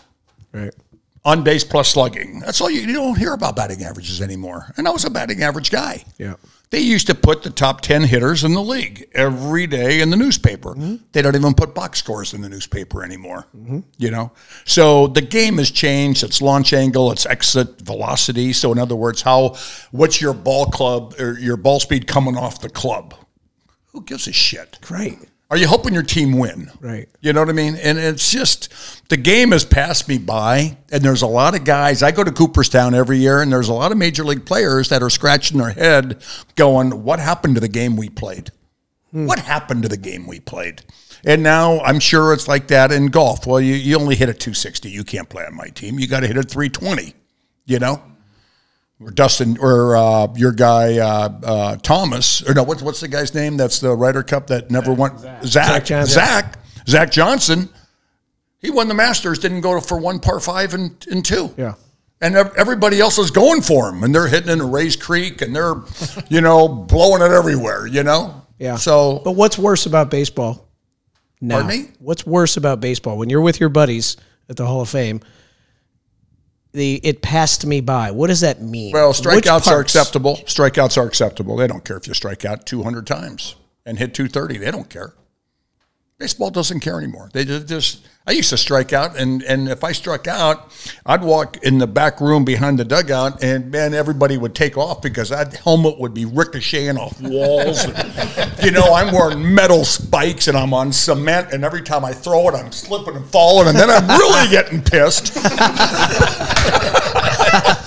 Right. on base plus slugging. That's all you, you don't hear about batting averages anymore. And I was a batting average guy. Yeah. They used to put the top 10 hitters in the league every day in the newspaper. Mm-hmm. They don't even put box scores in the newspaper anymore. Mm-hmm. You know? So the game has changed. It's launch angle, it's exit velocity. So in other words, how what's your ball club or your ball speed coming off the club? Who gives a shit? Right. Are you hoping your team win? Right. You know what I mean? And it's just the game has passed me by, and there's a lot of guys. I go to Cooperstown every year, and there's a lot of major league players that are scratching their head, going, "What happened to the game we played? Hmm. What happened to the game we played?" And now I'm sure it's like that in golf. Well, you, you only hit a 260. You can't play on my team. You got to hit a 320. You know. Or Dustin, or uh, your guy uh, uh, Thomas, or no, what's what's the guy's name? That's the Ryder Cup that never went. Zach. Zach Johnson. Zach. Zach Johnson. He won the Masters. Didn't go for one par five and, and two. Yeah. And everybody else is going for him, and they're hitting into Rae's Creek, and they're, you know, blowing it everywhere. You know. Yeah. So but what's worse about baseball? Now? Pardon me? What's worse about baseball when you're with your buddies at the Hall of Fame? The it passed me by. What does that mean? Well, strikeouts are acceptable. Strikeouts are acceptable. They don't care if you strike out 200 times and hit 230. They don't care. Baseball doesn't care anymore. They just. I used to strike out, and and if I struck out, I'd walk in the back room behind the dugout, and man, everybody would take off because that helmet would be ricocheting off walls. and, you know, I'm wearing metal spikes, and I'm on cement, and every time I throw it, I'm slipping and falling, and then I'm really getting pissed.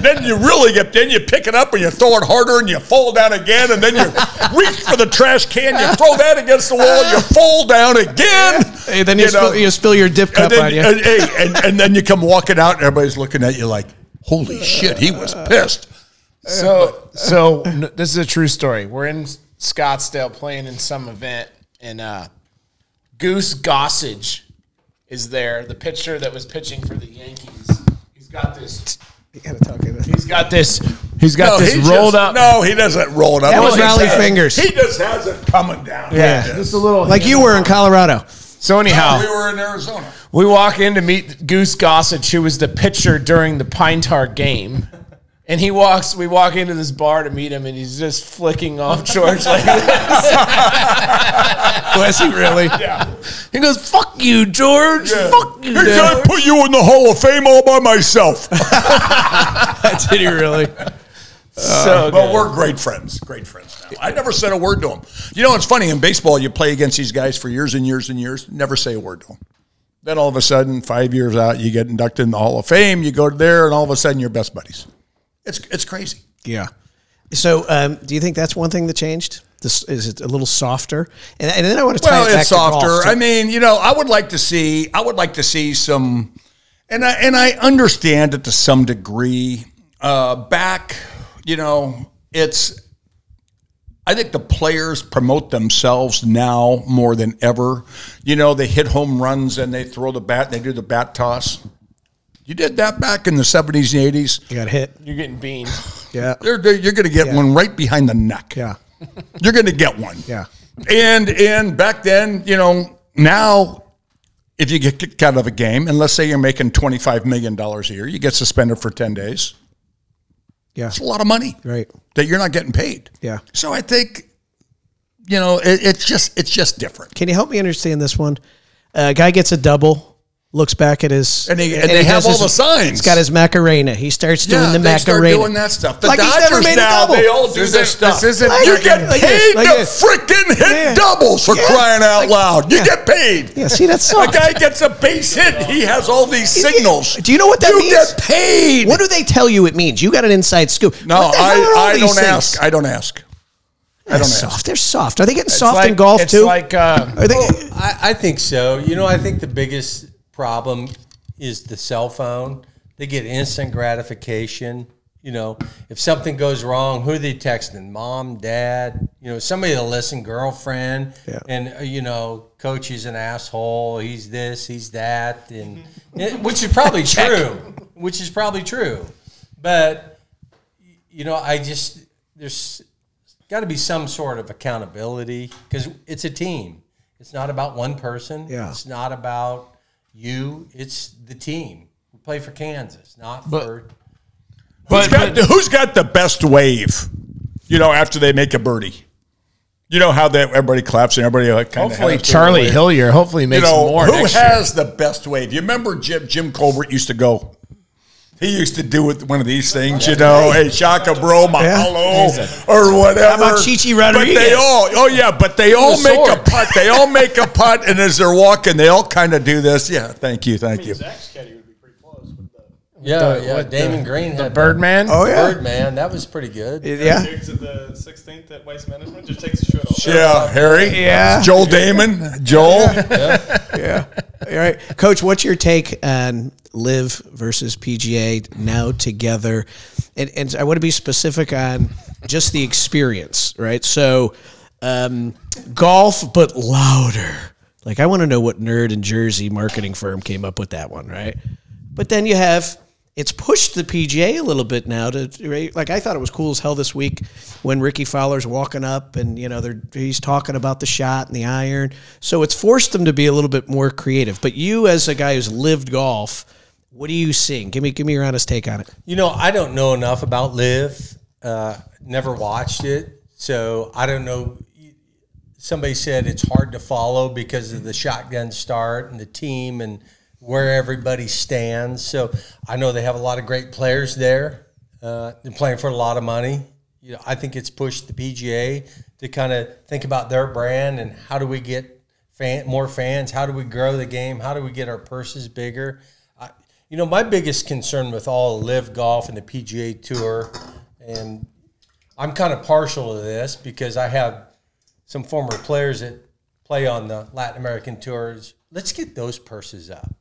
then you really get then you pick it up and you throw it harder and you fall down again and then you reach for the trash can you throw that against the wall you fall down again Hey, then you, know. spill, you spill your dip cup and then, on you. and, hey, and, and then you come walking out and everybody's looking at you like holy shit he was pissed So, so this is a true story. We're in Scottsdale playing in some event, and uh, Goose Gossage is there, the pitcher that was pitching for the Yankees. He's got this. You gotta talk about He's got this. He's got No, this he rolled just- up. no he doesn't roll it up That He was just rally fingers. he just has it coming down Yeah. just a little. like you were in Colorado. So anyhow, we were in Arizona We walk in to meet Goose Gossage, who was the pitcher during the Pine Tar game. And he walks, we walk into this bar to meet him, and he's just flicking off George like this. Was he really? yeah He goes, Fuck you, George. Fuck you. Hey, I put you in the Hall of Fame all by myself. Did he really? Uh, so But good. we're great friends, great friends now. I never said a word to him. You know, it's funny in baseball, you play against these guys for years and years and years, never say a word to them. Then all of a sudden, five years out, you get inducted in the Hall of Fame. You go there, and all of a sudden, you're best buddies. It's it's crazy. Yeah. So, um, do you think that's one thing that changed? This is it a little softer? And, and then I want to tie Well, it back it's to golf, softer. I mean, you know, I would like to see. I would like to see some, and I and I understand it to some degree. Uh, back, you know, it's. I think the players promote themselves now more than ever. You know, they hit home runs and they throw the bat. and They do the bat toss. You did that back in the seventies and eighties. you got hit. You're getting beamed. Yeah. They're, they're- you're going to get Yeah. one right behind the neck. Yeah. You're going to get one. Yeah. And and back then, you know, now if you get kicked out of a game, and let's say you're making twenty five million dollars a year, you get suspended for ten days. Yeah. It's a lot of money Right. that you're not getting paid. Yeah. So I think, you know, it, it's just it's just different. Can you help me understand this one? A guy gets a double looks back at his And they- and they have all his- the signs. He's got his Macarena. He starts doing Yeah, the they start Macarena. doing that stuff. The Like he's never Dodgers made a now, double. they all do This this stuff. this isn't you freaking- get like paid this, like to freaking hit Yeah. doubles for Yeah. crying out Like- loud. You yeah. get paid. Yeah, see, that's A guy gets a base hit. He has all these signals. Do you know what that you means? You get paid. What do they tell you it means? You got an inside scoop. no, What the hell are all I, I don't things? ask. I don't ask. I They're don't soft. ask. They're soft. Are they getting It's soft like, in golf it's too? like uh, Are they? I, I think so. You know, I think the biggest problem is the cell phone. They get instant gratification. You know, if something goes wrong, who are they texting? Mom, dad, you know, somebody to listen, girlfriend. Yeah. And, uh, you know, coach is an asshole. He's this, he's that. And which is probably true, which is probably true. But, you know, I just, there's got to be some sort of accountability because it's a team. It's not about one person. Yeah. It's not about you. It's the team. We play for Kansas, not But- for. Who's got, who's got the best wave? You know, after they make a birdie. You know how that everybody claps and everybody like kind hopefully of Charlie Hillier. Hopefully You makes know more. who next year. has the best wave? You remember Jim Jim Colbert used to go. He used to do with one of these things, you know, hey Shaka Bro, mahalo, or whatever. How about Chi Chi But Rodriguez? they all, oh yeah, but they all the make a sword. putt. They all make a putt, and as they're walking, they all kind of do this. Yeah, thank you, thank you. Yeah, the- yeah. with Dahmen the- Green the had Birdman. Oh yeah. Birdman. That was pretty good. Yeah. Diggs at the 16th at Waste Management just takes his shirt off. Yeah, Harry. Yeah. Joel Dahmen. Joel. Yeah. yeah. All right, Coach. What's your take on LIV versus PGA now together? And, and I want to be specific on just the experience, right? So, um, golf, but louder. Like I want to know what nerd in Jersey marketing firm came up with that one, right? But then you have it's pushed the PGA a little bit now to like I thought it was cool as hell this week when Rickie Fowler's walking up and you know he's talking about the shot and the iron. So it's forced them to be a little bit more creative. But you as a guy who's lived golf, what are you seeing? Give me give me your honest take on it. You know, I don't know enough about LIV. Uh, never watched it, so I don't know. Somebody said it's hard to follow because of the shotgun start and the team and where everybody stands. So I know they have a lot of great players there. Uh, they're playing for a lot of money. You know, I think it's pushed the PGA to kind of think about their brand and how do we get fan, more fans? How do we grow the game? How do we get our purses bigger? I, you know, my biggest concern with all LIV Golf and the PGA Tour, and I'm kind of partial to this because I have some former players that play on the Latin American tours. Let's get those purses up.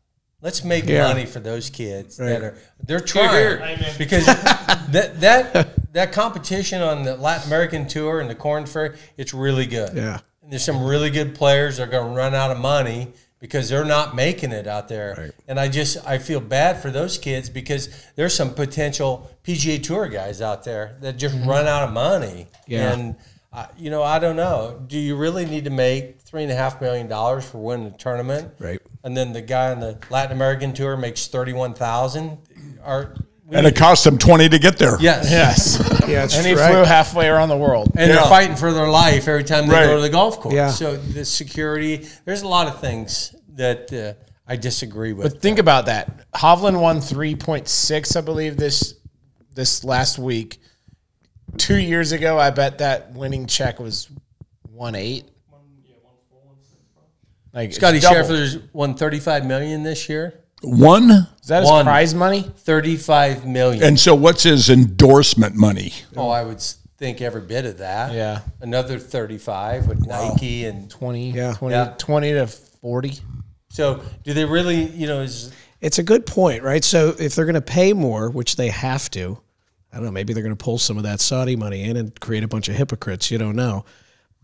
Let's make Yeah. money for those kids that are they're here. trying Amen. because that that that competition on the Latin American tour and the Korn Ferry, it's really good. Yeah. And there's some really good players that are going to run out of money because they're not making it out there. And I just I feel bad for those kids because there's some potential PGA Tour guys out there that just run out of money. Yeah. And uh, you know, I don't know. Do you really need to make three and a half million dollars for winning a tournament? Right. And then the guy on the Latin American tour makes thirty-one thousand. Are we And it cost them twenty to get there. yes, Yes. Yeah, and he right. flew halfway around the world. and Yeah. they're fighting for their life every time they Right. go to the golf course. Yeah. So the security, there's a lot of things that uh, I disagree with. But think about that. Hovland won three point six, I believe this this last week. Two years ago, I bet that winning check was one eight. Like Scotty it's double. Scheffler's won 35 million this year. One. Is that his One. prize money? 35 million. And so, what's his endorsement money? oh, I would think every bit of that. Yeah. Another 35 with Nike and 20, Yeah. 20, Yeah. 20 to 40. so do they really, you know, is It's a good point, right? So if they're going to pay more, which they have to, I don't know, maybe they're going to pull some of that Saudi money in and create a bunch of hypocrites. You don't know.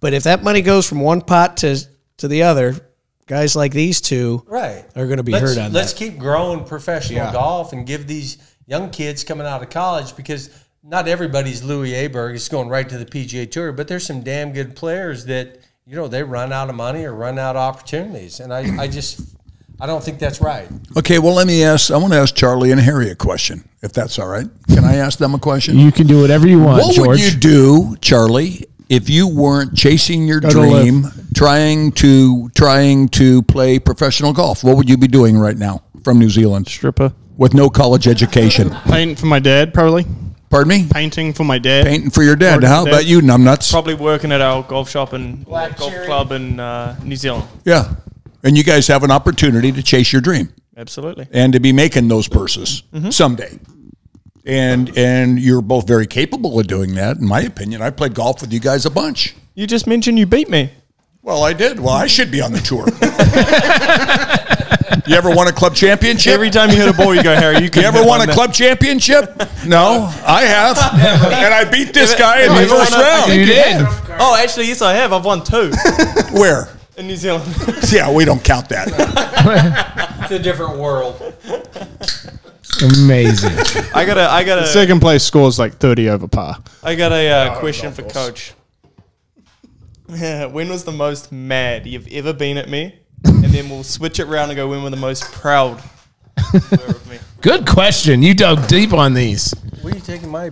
But if that money goes from one pot to to the other, guys like these two right. are going to be let's, heard on let's that. keep growing professional Yeah. golf and give these young kids coming out of college because not everybody's Ludvig Åberg is going right to the PGA Tour, but there's some damn good players that you know they run out of money or run out of opportunities, and I, I just I don't think that's right. Okay, well, let me ask. I want to ask Charlie and Harry a question, if that's all right. Can I ask them a question? You can do whatever you want, what George. would you do, Charlie, if you weren't chasing your Go to live. dream, trying to trying to play professional golf? What would you be doing right now from New Zealand Stripper. with no college education? Painting for my dad, probably. Pardon me? Painting for my dad. Painting for your dad. Working How for about dad. you, numbnuts? Probably working at our golf shop and Black golf cherry. club in uh, New Zealand. Yeah. And you guys have an opportunity to chase your dream Absolutely. and to be making those purses someday. And and you're both very capable of doing that, in my opinion. I played golf with you guys a bunch. You just mentioned you beat me. Well, I did. Well, I should be on the tour. you ever won a club championship? Every time you hit a ball, you go, Harry. You, you ever won a club championship? No, I have, and I beat this guy in the first won a- round. You did. Oh, actually, yes, I have. I've won two Where? in New Zealand. Yeah, we don't count that. It's a different world. Amazing. I got a, I got a, Second place scores like 30 over par. I got a uh, question for Coach. Yeah, when was the most mad you've ever been at me? And then we'll switch it around and go, when were the most proud you were of me? Good question. You dug deep on these. What are you taking my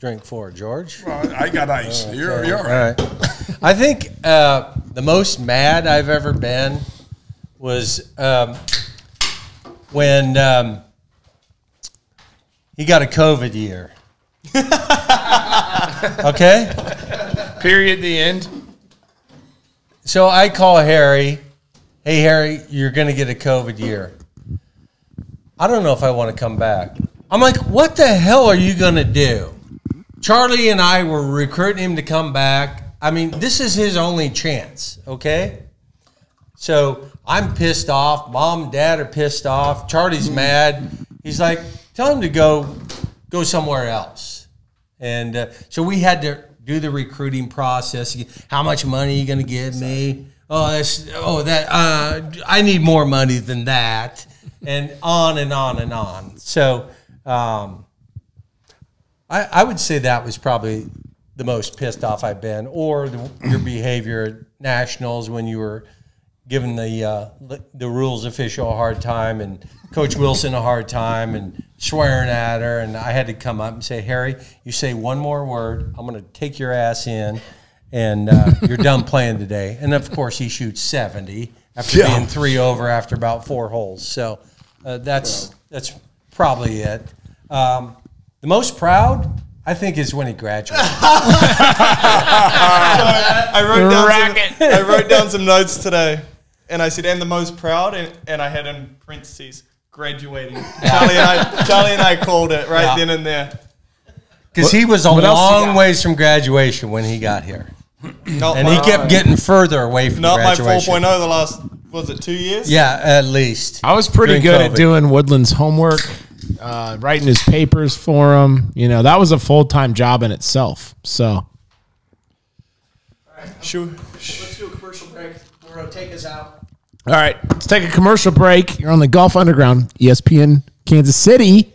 drink for, George? I got ice. You're, you're all All right. right. I think uh, the most mad I've ever been was um, when um, he got a COVID year. okay? Period. The end. So I call Harry, hey, Harry, you're going to get a COVID year. I don't know if I want to come back. I'm like, what the hell are you going to do? Charlie and I were recruiting him to come back. I mean, this is his only chance, okay? So I'm pissed off. Mom and dad are pissed off. Charlie's mad. He's like, tell him to go go somewhere else. And uh, so we had to do the recruiting process. How much money are you going to give me? Oh, that's oh that uh, I need more money than that, and on and on and on. So um, I, I would say that was probably the most pissed off I've been, or the, your behavior at nationals when you were giving the uh, the rules official a hard time and Coach Wilson a hard time and swearing at her, and I had to come up and say, Harry, you say one more word, I'm going to take your ass in, and uh, you're done playing today. And of course, he shoots seventy after Yeah. being three over after about four holes. So uh, that's that's probably it. Um, the most proud. I think is when he graduated. I wrote down some, I wrote down some notes today, and I said, "And the most proud," and, and I had in parentheses graduating. Charlie and I, Charlie and I called it right Yeah. then and there. Because he was a what else you long got? ways from graduation when he got here. Not And my, he kept getting further away from graduation. not my graduation. 4.0 the last was it two years? Yeah, at least. I was pretty During good at COVID. doing Woodland's homework, uh, writing his papers for him. You know, that was a full time job in itself. So Sure. Let's do a commercial break. We're going to take us out. All right, let's take a commercial break. You're on the Golf Underground, ESPN Kansas City.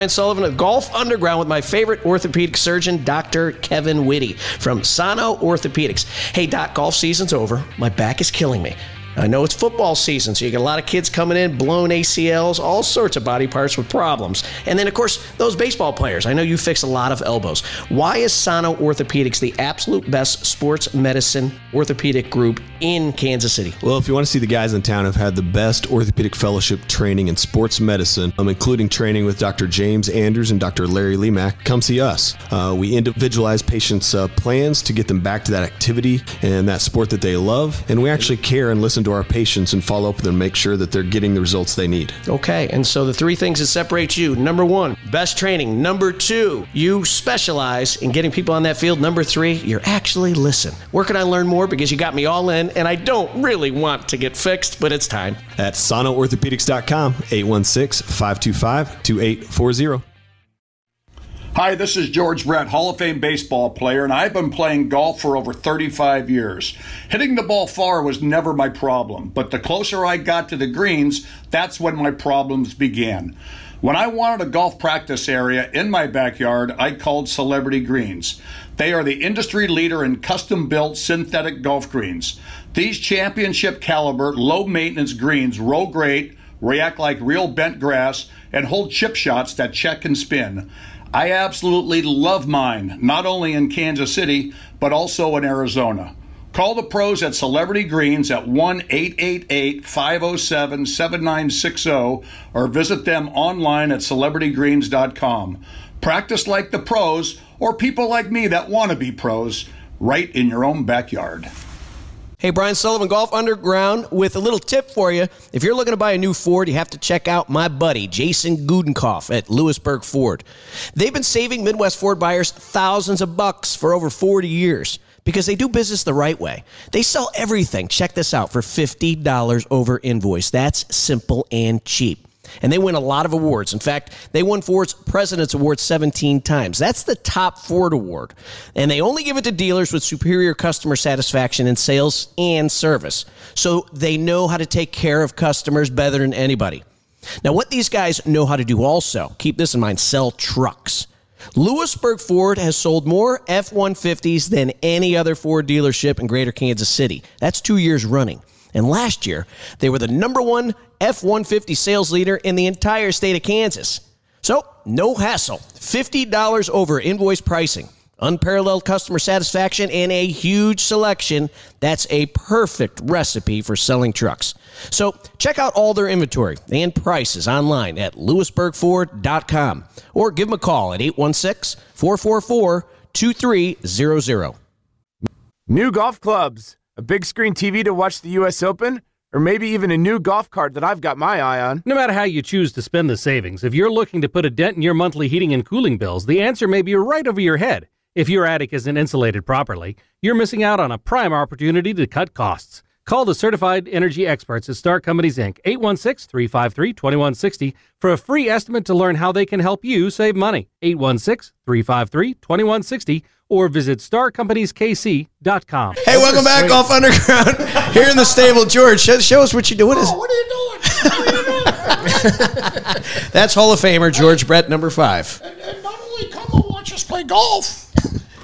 Ryan Sullivan of Golf Underground with my favorite orthopedic surgeon, Dr. Kevin Whitty from Sano Orthopedics. Hey, Doc, golf season's over. My back is killing me. I know it's football season, so you get a lot of kids coming in, blown ACLs, all sorts of body parts with problems. And then, of course, those baseball players. I know you fix a lot of elbows. Why is Sano Orthopedics the absolute best sports medicine orthopedic group in Kansas City? Well, if you want to see the guys in town who've had the best orthopedic fellowship training in sports medicine, um, including training with Dr. James Andrews and Dr. Larry Lemak, come see us. Uh, we individualize patients' uh, plans to get them back to that activity and that sport that they love, and we actually care and listen to our patients and follow up with them, make sure that they're getting the results they need. Okay, and so the three things that separate you number one, best training. Number two, you specialize in getting people on that field. Number three, you're actually listen. Where can I learn more? Because you got me all in, and I don't really want to get fixed, but it's time. At sonoorthopedics.com, 816 525 2840. Hi, this is George Brett, Hall of Fame baseball player, and I've been playing golf for over 35 years. Hitting the ball far was never my problem, but the closer I got to the greens, that's when my problems began. When I wanted a golf practice area in my backyard, I called Celebrity Greens. They are the industry leader in custom built synthetic golf greens. These championship caliber, low maintenance greens roll great react like real bent grass, and hold chip shots that check and spin. I absolutely love mine, not only in Kansas City, but also in Arizona. Call the pros at Celebrity Greens at 1 888 507 7960 or visit them online at celebritygreens.com. Practice like the pros or people like me that want to be pros right in your own backyard. Hey, Brian Sullivan, Golf Underground, with a little tip for you. If you're looking to buy a new Ford, you have to check out my buddy, Jason Gudenkoff at Lewisburg Ford. They've been saving Midwest Ford buyers thousands of bucks for over 40 years because they do business the right way. They sell everything, check this out, for $50 over invoice. That's simple and cheap. And they win a lot of awards. In fact, they won Ford's President's Award 17 times. That's the top Ford award. And they only give it to dealers with superior customer satisfaction in sales and service. So they know how to take care of customers better than anybody. Now, what these guys know how to do also, keep this in mind, sell trucks. Lewisburg Ford has sold more F 150s than any other Ford dealership in greater Kansas City. That's two years running. And last year, they were the number one F 150 sales leader in the entire state of Kansas. So, no hassle. $50 over invoice pricing, unparalleled customer satisfaction, and a huge selection. That's a perfect recipe for selling trucks. So, check out all their inventory and prices online at lewisburgford.com or give them a call at 816 444 2300. New golf clubs, a big screen TV to watch the U.S. Open, or maybe even a new golf cart that I've got my eye on. No matter how you choose to spend the savings, if you're looking to put a dent in your monthly heating and cooling bills, the answer may be right over your head. If your attic isn't insulated properly, you're missing out on a prime opportunity to cut costs. Call the certified energy experts at Star Companies Inc. 816 353 2160 for a free estimate to learn how they can help you save money. 816 353 2160 or visit starcompanieskc.com. Hey, welcome back, off Underground. Here in the stable, George. Show, show us what you're doing. What, oh, what are you doing? That's Hall of Famer George Brett, number five. And, and not only come and watch us play golf,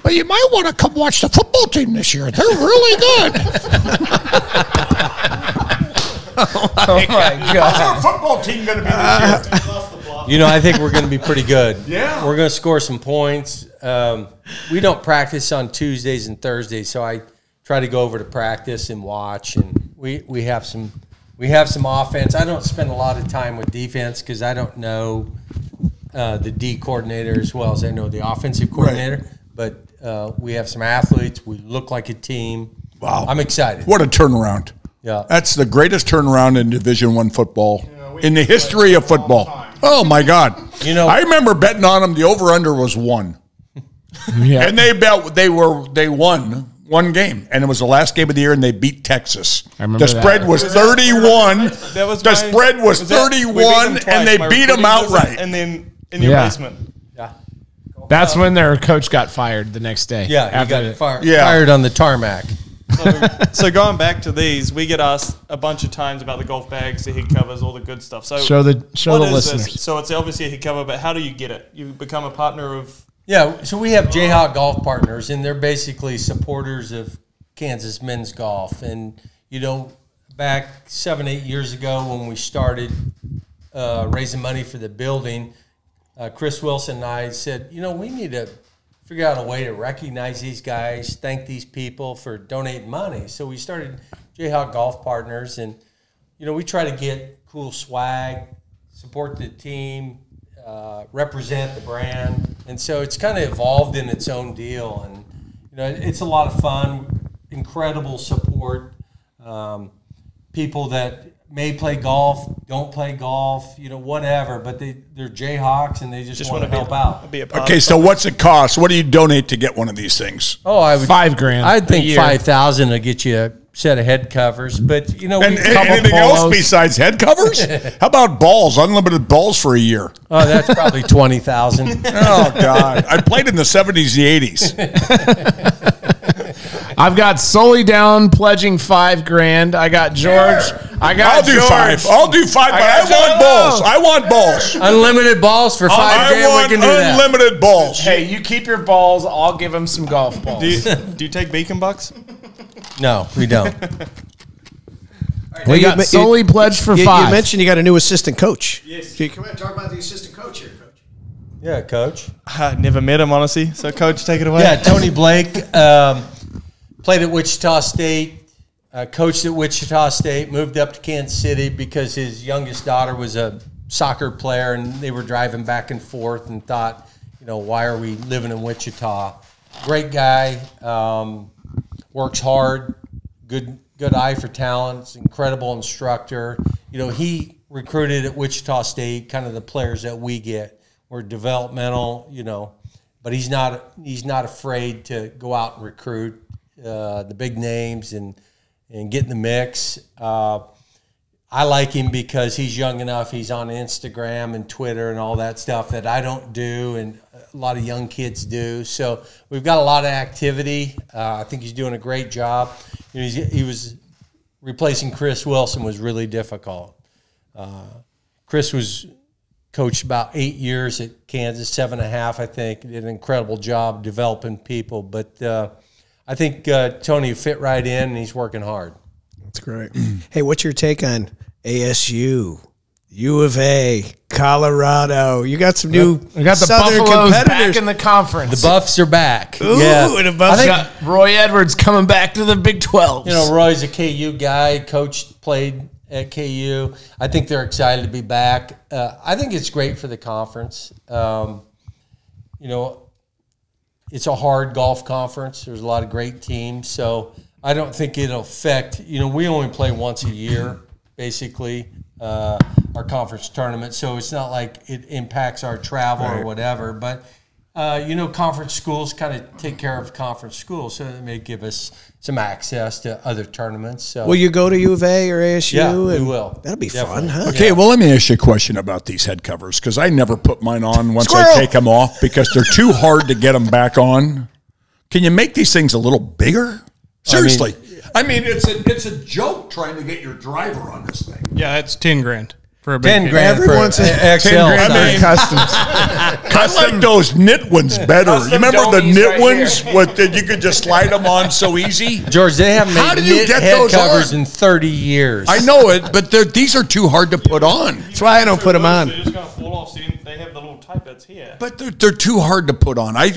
but you might want to come watch the football team this year. They're really good. oh my god! How's our football team going to be this year? You know, I think we're going to be pretty good. Yeah. We're going to score some points. Um, we don't practice on Tuesdays and Thursdays, so I try to go over to practice and watch. And we, we have some we have some offense. I don't spend a lot of time with defense because I don't know uh, the D coordinator as well as I know the offensive coordinator. But uh, we have some athletes. We look like a team. Wow. I'm excited. What a turnaround. Yeah. That's the greatest turnaround in Division One football in the history of football. Oh my God! You know, I remember betting on them. The over under was one. Yeah. and they bet they were they won one game, and it was the last game of the year, and they beat Texas. I remember the spread that. was Was thirty-one. That was the my- spread was, was that- we beat them thirty-one, and they My beat them outright. And then in your Yeah. basement. Yeah. That's when their coach got fired the next day. Yeah, he after got the- fired, Yeah. fired on the tarmac. So, so going back to these, we get asked a bunch of times about the golf bags, the head covers, all the good stuff. So Show the- show the is this? So it's obviously a head cover, but how do you get it? You become a partner of. Yeah, so we have Jayhawk Golf Partners, and they're basically supporters of Kansas men's golf. And you know, back seven, eight years ago when we started uh, raising money for the building, uh, Chris Wilson and I said, you know, we need to figure out a way to recognize these guys, thank these people for donating money. So we started Jayhawk Golf Partners, and you know, we try to get cool swag, support the team, uh, represent the brand, and so it's kind of evolved in its own deal. And you know, it's a lot of fun, incredible support. Um, people that may play golf, don't play golf, you know, whatever, but they they're Jayhawks and they just, Just want to be help a- out. be a Okay, so what's it cost? What do you donate to get one of these things? Oh, I would Five grand I'd think year. five thousand to get you a set of head covers, but you know, And and anything else besides head covers? How about balls? Unlimited balls for a year. oh, that's probably twenty thousand. Oh God! I played in the seventies, the eighties. I've got Sully down pledging five grand. I got George. I got I'll do George. five. I'll do five, but I, got want balls. I want balls. Unlimited balls for five I grand. want we can do that. unlimited balls. Hey, you keep your balls. I'll give him some golf balls. Do you, do you take beacon bucks? No, we don't. We you got me- solely pledged for you, five. You mentioned you got a new assistant coach. Yes. Can you come in and talk about the assistant coach here, coach? Yeah, coach. I never met him, honestly. So, coach, take it away. Yeah, Tony Blake um, played at Wichita State, uh, coached at Wichita State, moved up to Kansas City because his youngest daughter was a soccer player, and they were driving back and forth, and thought, you know, why are we living in Wichita? Great guy, um, works hard, good good eye for talent, incredible instructor. You know, he recruited at Wichita State, kind of the players that we get. We're developmental, you know, but he's not he's not afraid to go out and recruit uh, the big names and and get in the mix. Uh, I like him because he's young enough. He's on Instagram and Twitter and all that stuff that I don't do, and a lot of young kids do. So we've got a lot of activity. Uh, I think he's doing a great job. You know, he was replacing Chris Wilson was really difficult. Uh, Chris was coached about eight years at Kansas, seven and a half, I think. Did an incredible job developing people, but uh, I think uh, Tony fit right in, and he's working hard. That's great. hey, what's your take on ASU, U of A, Colorado? You got some new we got the Southern Buffaloes competitors. back in the conference. The Buffs are back. Ooh, yeah, the Buffs I think, got Roy Edwards coming back to the Big 12. You know, Roy's a KU guy, coached, played at KU. I think they're excited to be back. Uh, I think it's great for the conference. Um, you know, it's a hard golf conference. There's a lot of great teams, so I don't think it'll affect. You know, we only play once a year, basically, uh, our conference tournament. So it's not like it impacts our travel or whatever. But uh, you know, conference schools kind of take care of conference schools, so it may give us some access to other tournaments. So Will you go to U of A or ASU? Yeah, we and- will. That'll be Definitely. fun, huh? Okay, well, let me ask you a question about these head covers because I never put mine on once Squirrel! I take them off because they're too hard to get them back on. Can you make these things a little bigger? Seriously. I mean, it's a it's a joke trying to get your driver on this thing. Yeah, it's ten grand for a big ten kid. grand for Everyone's a- a- XL. I size. mean, I like those knit ones better. You remember the knit right ones? What that you could just slide them on so easy? George, they haven't How made do you knit get head those covers on? in 30 years. I know it, but these are too hard to put on. That's why I don't put them on. They're just going to fall off. So you- they have the little type bits here. But they're, they're too hard to put on. I,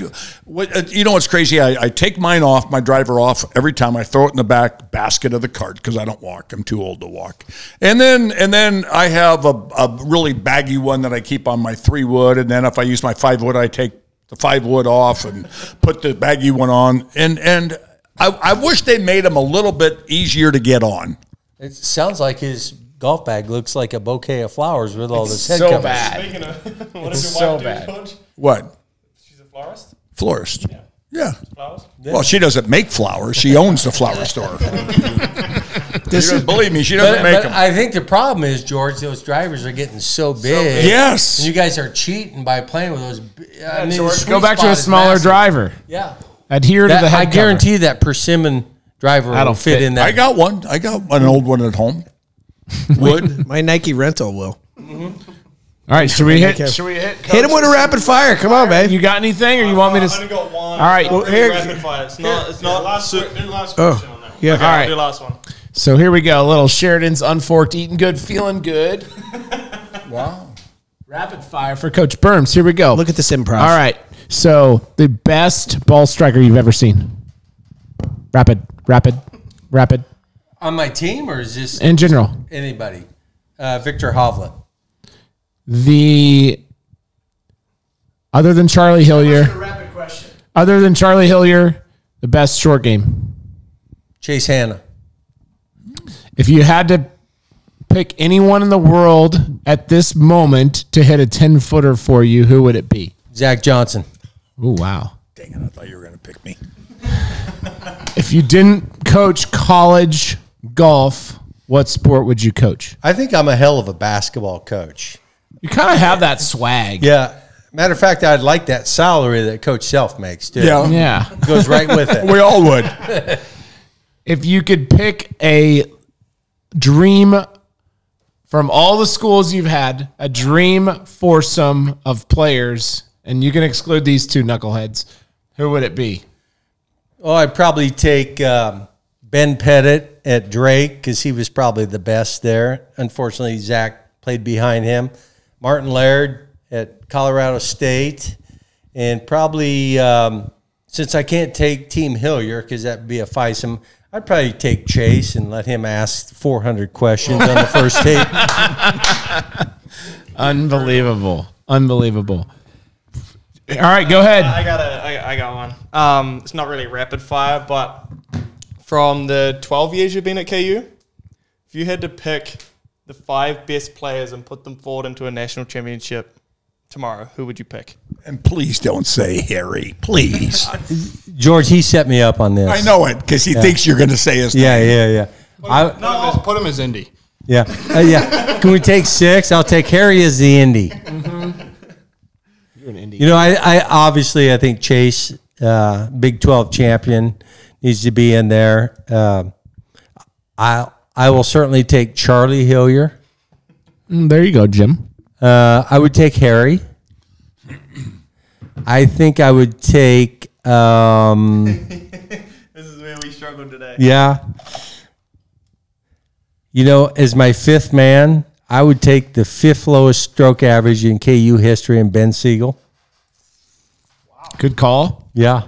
what, uh, you know what's crazy? I, I take mine off, my driver off every time. I throw it in the back basket of the cart because I don't walk. I'm too old to walk. And then and then I have a, a really baggy one that I keep on my three wood. And then if I use my five wood, I take the five wood off and put the baggy one on. And and I, I wish they made them a little bit easier to get on. It sounds like his golf bag looks like a bouquet of flowers with all this head so covers. bad. Speaking of, what It's does your wife so do, bad. George? What She's a florist. florist? Yeah. Flowers. Well, she doesn't make flowers. She owns the flower store. This You is, don't believe me? She doesn't But, make but them. I think the problem is, George, those drivers are getting so big. Yes. And you guys are cheating by playing with those. bi- I mean, the George, go back to a smaller driver. Yeah. Adhere That- to the head I cover. guarantee that persimmon driver That'll will fit, fit. in that. I got one. I got an old one at home. Wood. my Nike rental will. Mm-hmm. All right, should we hit? Okay. Should we hit? Hit him with a rapid fire. Come on, babe. You got anything, or you want me to? I only got one. All right. Not Well, really here- rapid fire. It's not. It's not. last, su- que- do last Oh, question on that. yeah. Okay, All I'll right. do last one. So here we go. A little Sheridan's Unforked, eating good, feeling good. Wow. Rapid fire for Coach Burns. Here we go. Look at this improv. All right. So the best ball striker you've ever seen. Rapid, rapid, rapid. On my team, or is this In general, anybody? Uh, Viktor Hovland. the other than Charlie Hillier, Rapid other than Charlie Hillier, the best short game. Chase Hanna. If you had to pick anyone in the world at this moment to hit a ten footer for you, who would it be? Zach Johnson. Oh wow! Dang it! I thought you were going to pick me. If you didn't coach college golf, what sport would you coach? I think I'm a hell of a basketball coach. You kind of have that swag. Yeah. Matter of fact, I'd like that salary that Coach Self makes too. Yeah. Yeah. Goes right with it. We all would. if you could pick a dream from all the schools you've had, a dream foursome of players, and you can exclude these two knuckleheads, who would it be? Oh, I'd probably take um, Ben Pettit at Drake because he was probably the best there. Unfortunately, Zach played behind him. Martin Laird at Colorado State, and probably um, since I can't take Team Hillier because that'd be a feism, I'd probably take Chase and let him ask 400 questions on the first tape. Unbelievable. Unbelievable. All right, go ahead. I got a, I, I got one. Um, it's not really rapid fire, but from the 12 years you've been at KU, if you had to pick the five best players and put them forward into a national championship tomorrow, who would you pick? And please don't say Harry. Please. George, he set me up on this. I know it because he Yeah. thinks you're going to say his Yeah, name. yeah, yeah. I, Put, him as, put him as Indy. yeah, Uh, yeah. Can we take six? I'll take Harry as the Indy. You're an Indy. You know, I, I obviously I think Chase, uh, Big Twelve champion, needs to be in there. Um I I will certainly take Charlie Hillier. Mm, there you go, Jim. Uh, I would take Harry. I think I would take. Um, This is where we struggled today. yeah. You know, as my fifth man, I would take the fifth lowest stroke average in KU history and Ben Siegel. Good call. Yeah.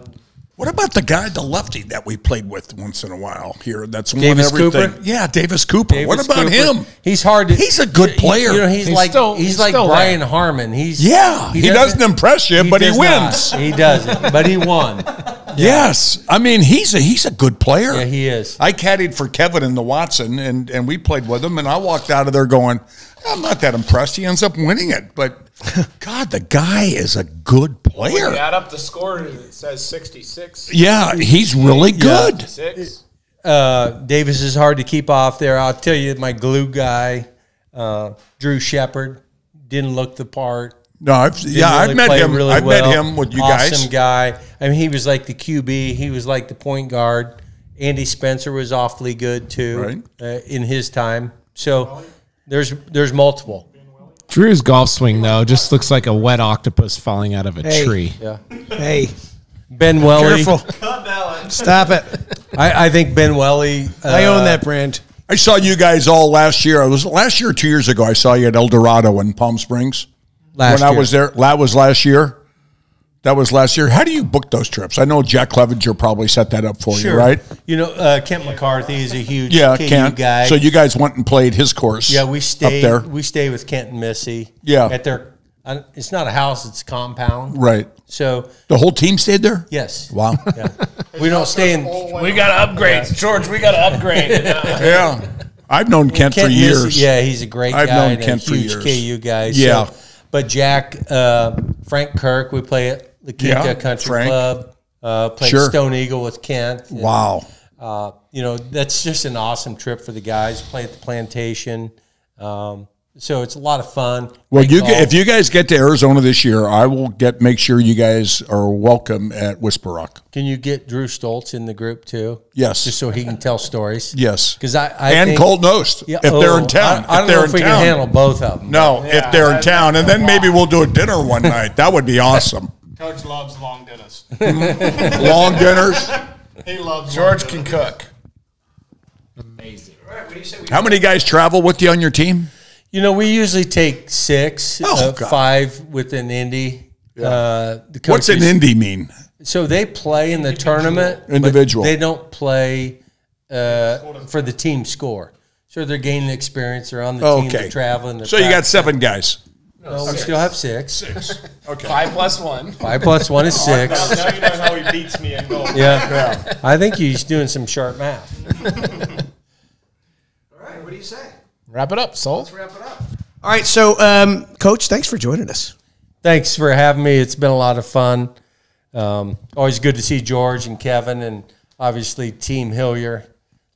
What about the guy, the lefty that we played with once in a while here? That's won Davis everything. Cooper? Yeah, Davis Cooper. what about Cooper. him? He's hard to. He's a good player. You know, he's, He's like still- he's, he's like Brian there. Harman. He's Yeah, he doesn't impress you, but he wins. not. He doesn't, but he won. Yes, I mean he's a he's a good player. Yeah, he is. I caddied for Kevin in the Watson, and and we played with him, and I walked out of there going, I'm not that impressed. He ends up winning it, but God, the guy is a good When you player. add up the score, and it says 66. Yeah, he's really good. Six. Uh, Davis is hard to keep off there. I'll tell you, my glue guy, uh, Drew Shepard, didn't look the part. No, I've, yeah, really I've met him. really I've well. met him with you awesome guys. guy. I mean, he was like the QB. He was like the point guard. Andy Spencer was awfully good too Right. uh, in his time. So there's there's multiple. Drew's golf swing though just looks like a wet octopus falling out of a Hey. tree. Yeah, Hey, Ben Welly. careful. Stop it. I, I think Ben Welly. Uh, I own that brand. I saw you guys all last year. I was last year, two years ago. I saw you at El Dorado in Palm Springs. Last when I was there, that was last year. That was last year. How do you book those trips? I know Jack Clevenger probably set that up for you, right? You know, uh, Kent McCarthy is a huge Yeah, KU Kent. guy. So you guys went and played his course. Yeah, we stayed up there. We stayed with Kent and Missy. Yeah. at their. uh, It's not a house; it's a compound. Right. So The whole team stayed there. yes, Wow. yeah. we don't stay in. We got to upgrade, George. We got to upgrade. yeah. I've known Kent, Kent for Missy- years. yeah, he's a great guy. I've guy. known and Kent a for years. KU guy. Yeah. So, but Jack, uh, Frank Kirk, we play at the Quinta Yeah, Country Frank. Club. Uh, played Sure. Stone Eagle with Kent. and, Wow. Uh, you know, that's just an awesome trip for the guys. Play at the plantation. Um, so it's a lot of fun. Well, Great you golf. get, if you guys get to Arizona this year, I will get make sure you guys are welcome at Whisper Rock. Can you get Drew Stoltz in the group too? Yes. Just so he can tell stories. Yes. Because I, I and think, Colt Knost Yeah, if they're oh, in town. I, I don't if they're know in if we town. can handle both of them. No, if they're in town, and then maybe we'll do a dinner one night. That would be awesome. Coach loves long dinners. Long dinners. he loves George can cook. Amazing. How many guys travel with you on your team? You know, we usually take six, Oh, uh, five with an Indy. Uh, the What's an indie mean? So they play in the tournament. but Individual. They don't play uh, for the team score. So they're gaining experience. They're on the team. Okay. They're traveling. They're So you got seven guys. No, we still have six. Six. Okay. Five plus one. Five plus one is six. Now, now you know how he beats me in golf. Yeah. I think he's doing some sharp math. All right, what do you say? Wrap it up, Soul. Wrap it up. All right, so um, Coach, thanks for joining us. Thanks for having me. It's been a lot of fun. Um, always good to see George and Kevin, and obviously Team Hillier.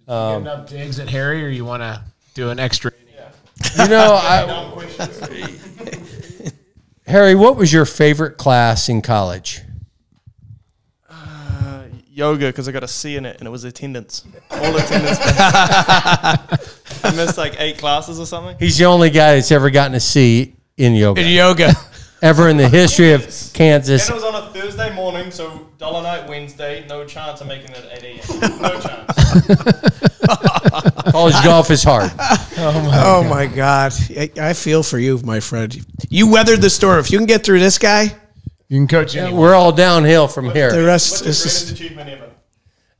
Um, Getting up digs at Harry, or you want to do an extra? you know, I, Harry, what was your favorite class in college? Uh, yoga because I got a C in it and it was attendance. All attendance. I missed like eight classes or something. He's the only guy that's ever gotten a C in yoga. In yoga. Ever in the history of Kansas. And it was on a Thursday morning, so dollar night Wednesday. No chance of making it at 8 a.m. No chance. College golf is hard. Oh my, oh God. I, I feel for you, my friend. You weathered the storm. If you can get through this guy, You can coach anyone. We're all downhill from here. the rest What's your is greatest just, achievement ever?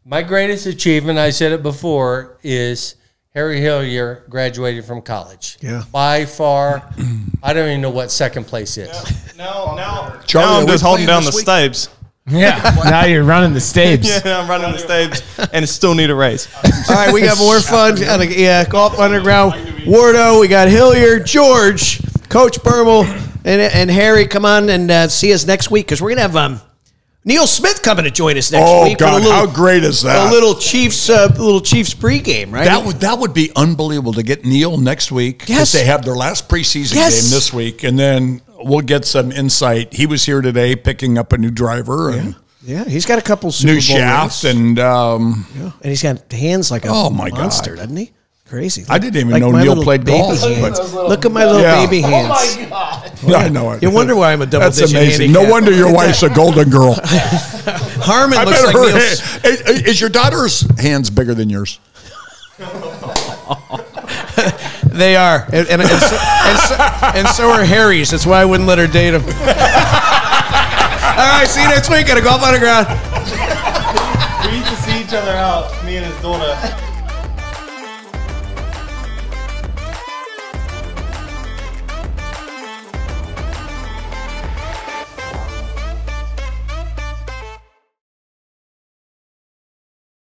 My greatest achievement, I said it before, is Harry Hillier graduated from college. Yeah. By far, I don't even know what second place is. Now, now, Charlie, now I'm we just holding playing down the this week? stabs. Yeah. now you're running the stabes. Yeah, I'm running the stapes and still need a raise. all right, we got more fun. Yeah, Golf Underground. Wardo, we got Hillier, George, Coach Bermel, and, and Harry. Come on and uh, see us next week because we're going to have um, Neil Smith coming to join us next Oh, week. God, little, how great is that? A little Chiefs, uh, little Chiefs pregame, right? That would that would be unbelievable to get Neil next week. 'cause Yes. they have their last preseason Yes. game this week, and then we'll get some insight. He was here today picking up a new driver and yeah, he's got a couple Super new Bowl shaft, rings. and um, and he's got hands like a Oh, my God. monster, doesn't he? Crazy. I didn't even Like know Neil played baby golf. hands. Look at my little Yeah. baby oh hands. I know it. You wonder why I'm a double That's digit amazing. No wonder your wife's a golden girl. Harmon I looks bet like her Neil's. hand- is, is your daughter's hands bigger than yours? They are, and, and, and, so, and, so, and so are Harry's. That's why I wouldn't let her date him. All right, see you next week at a golf underground. We used to see each other out, me and his daughter,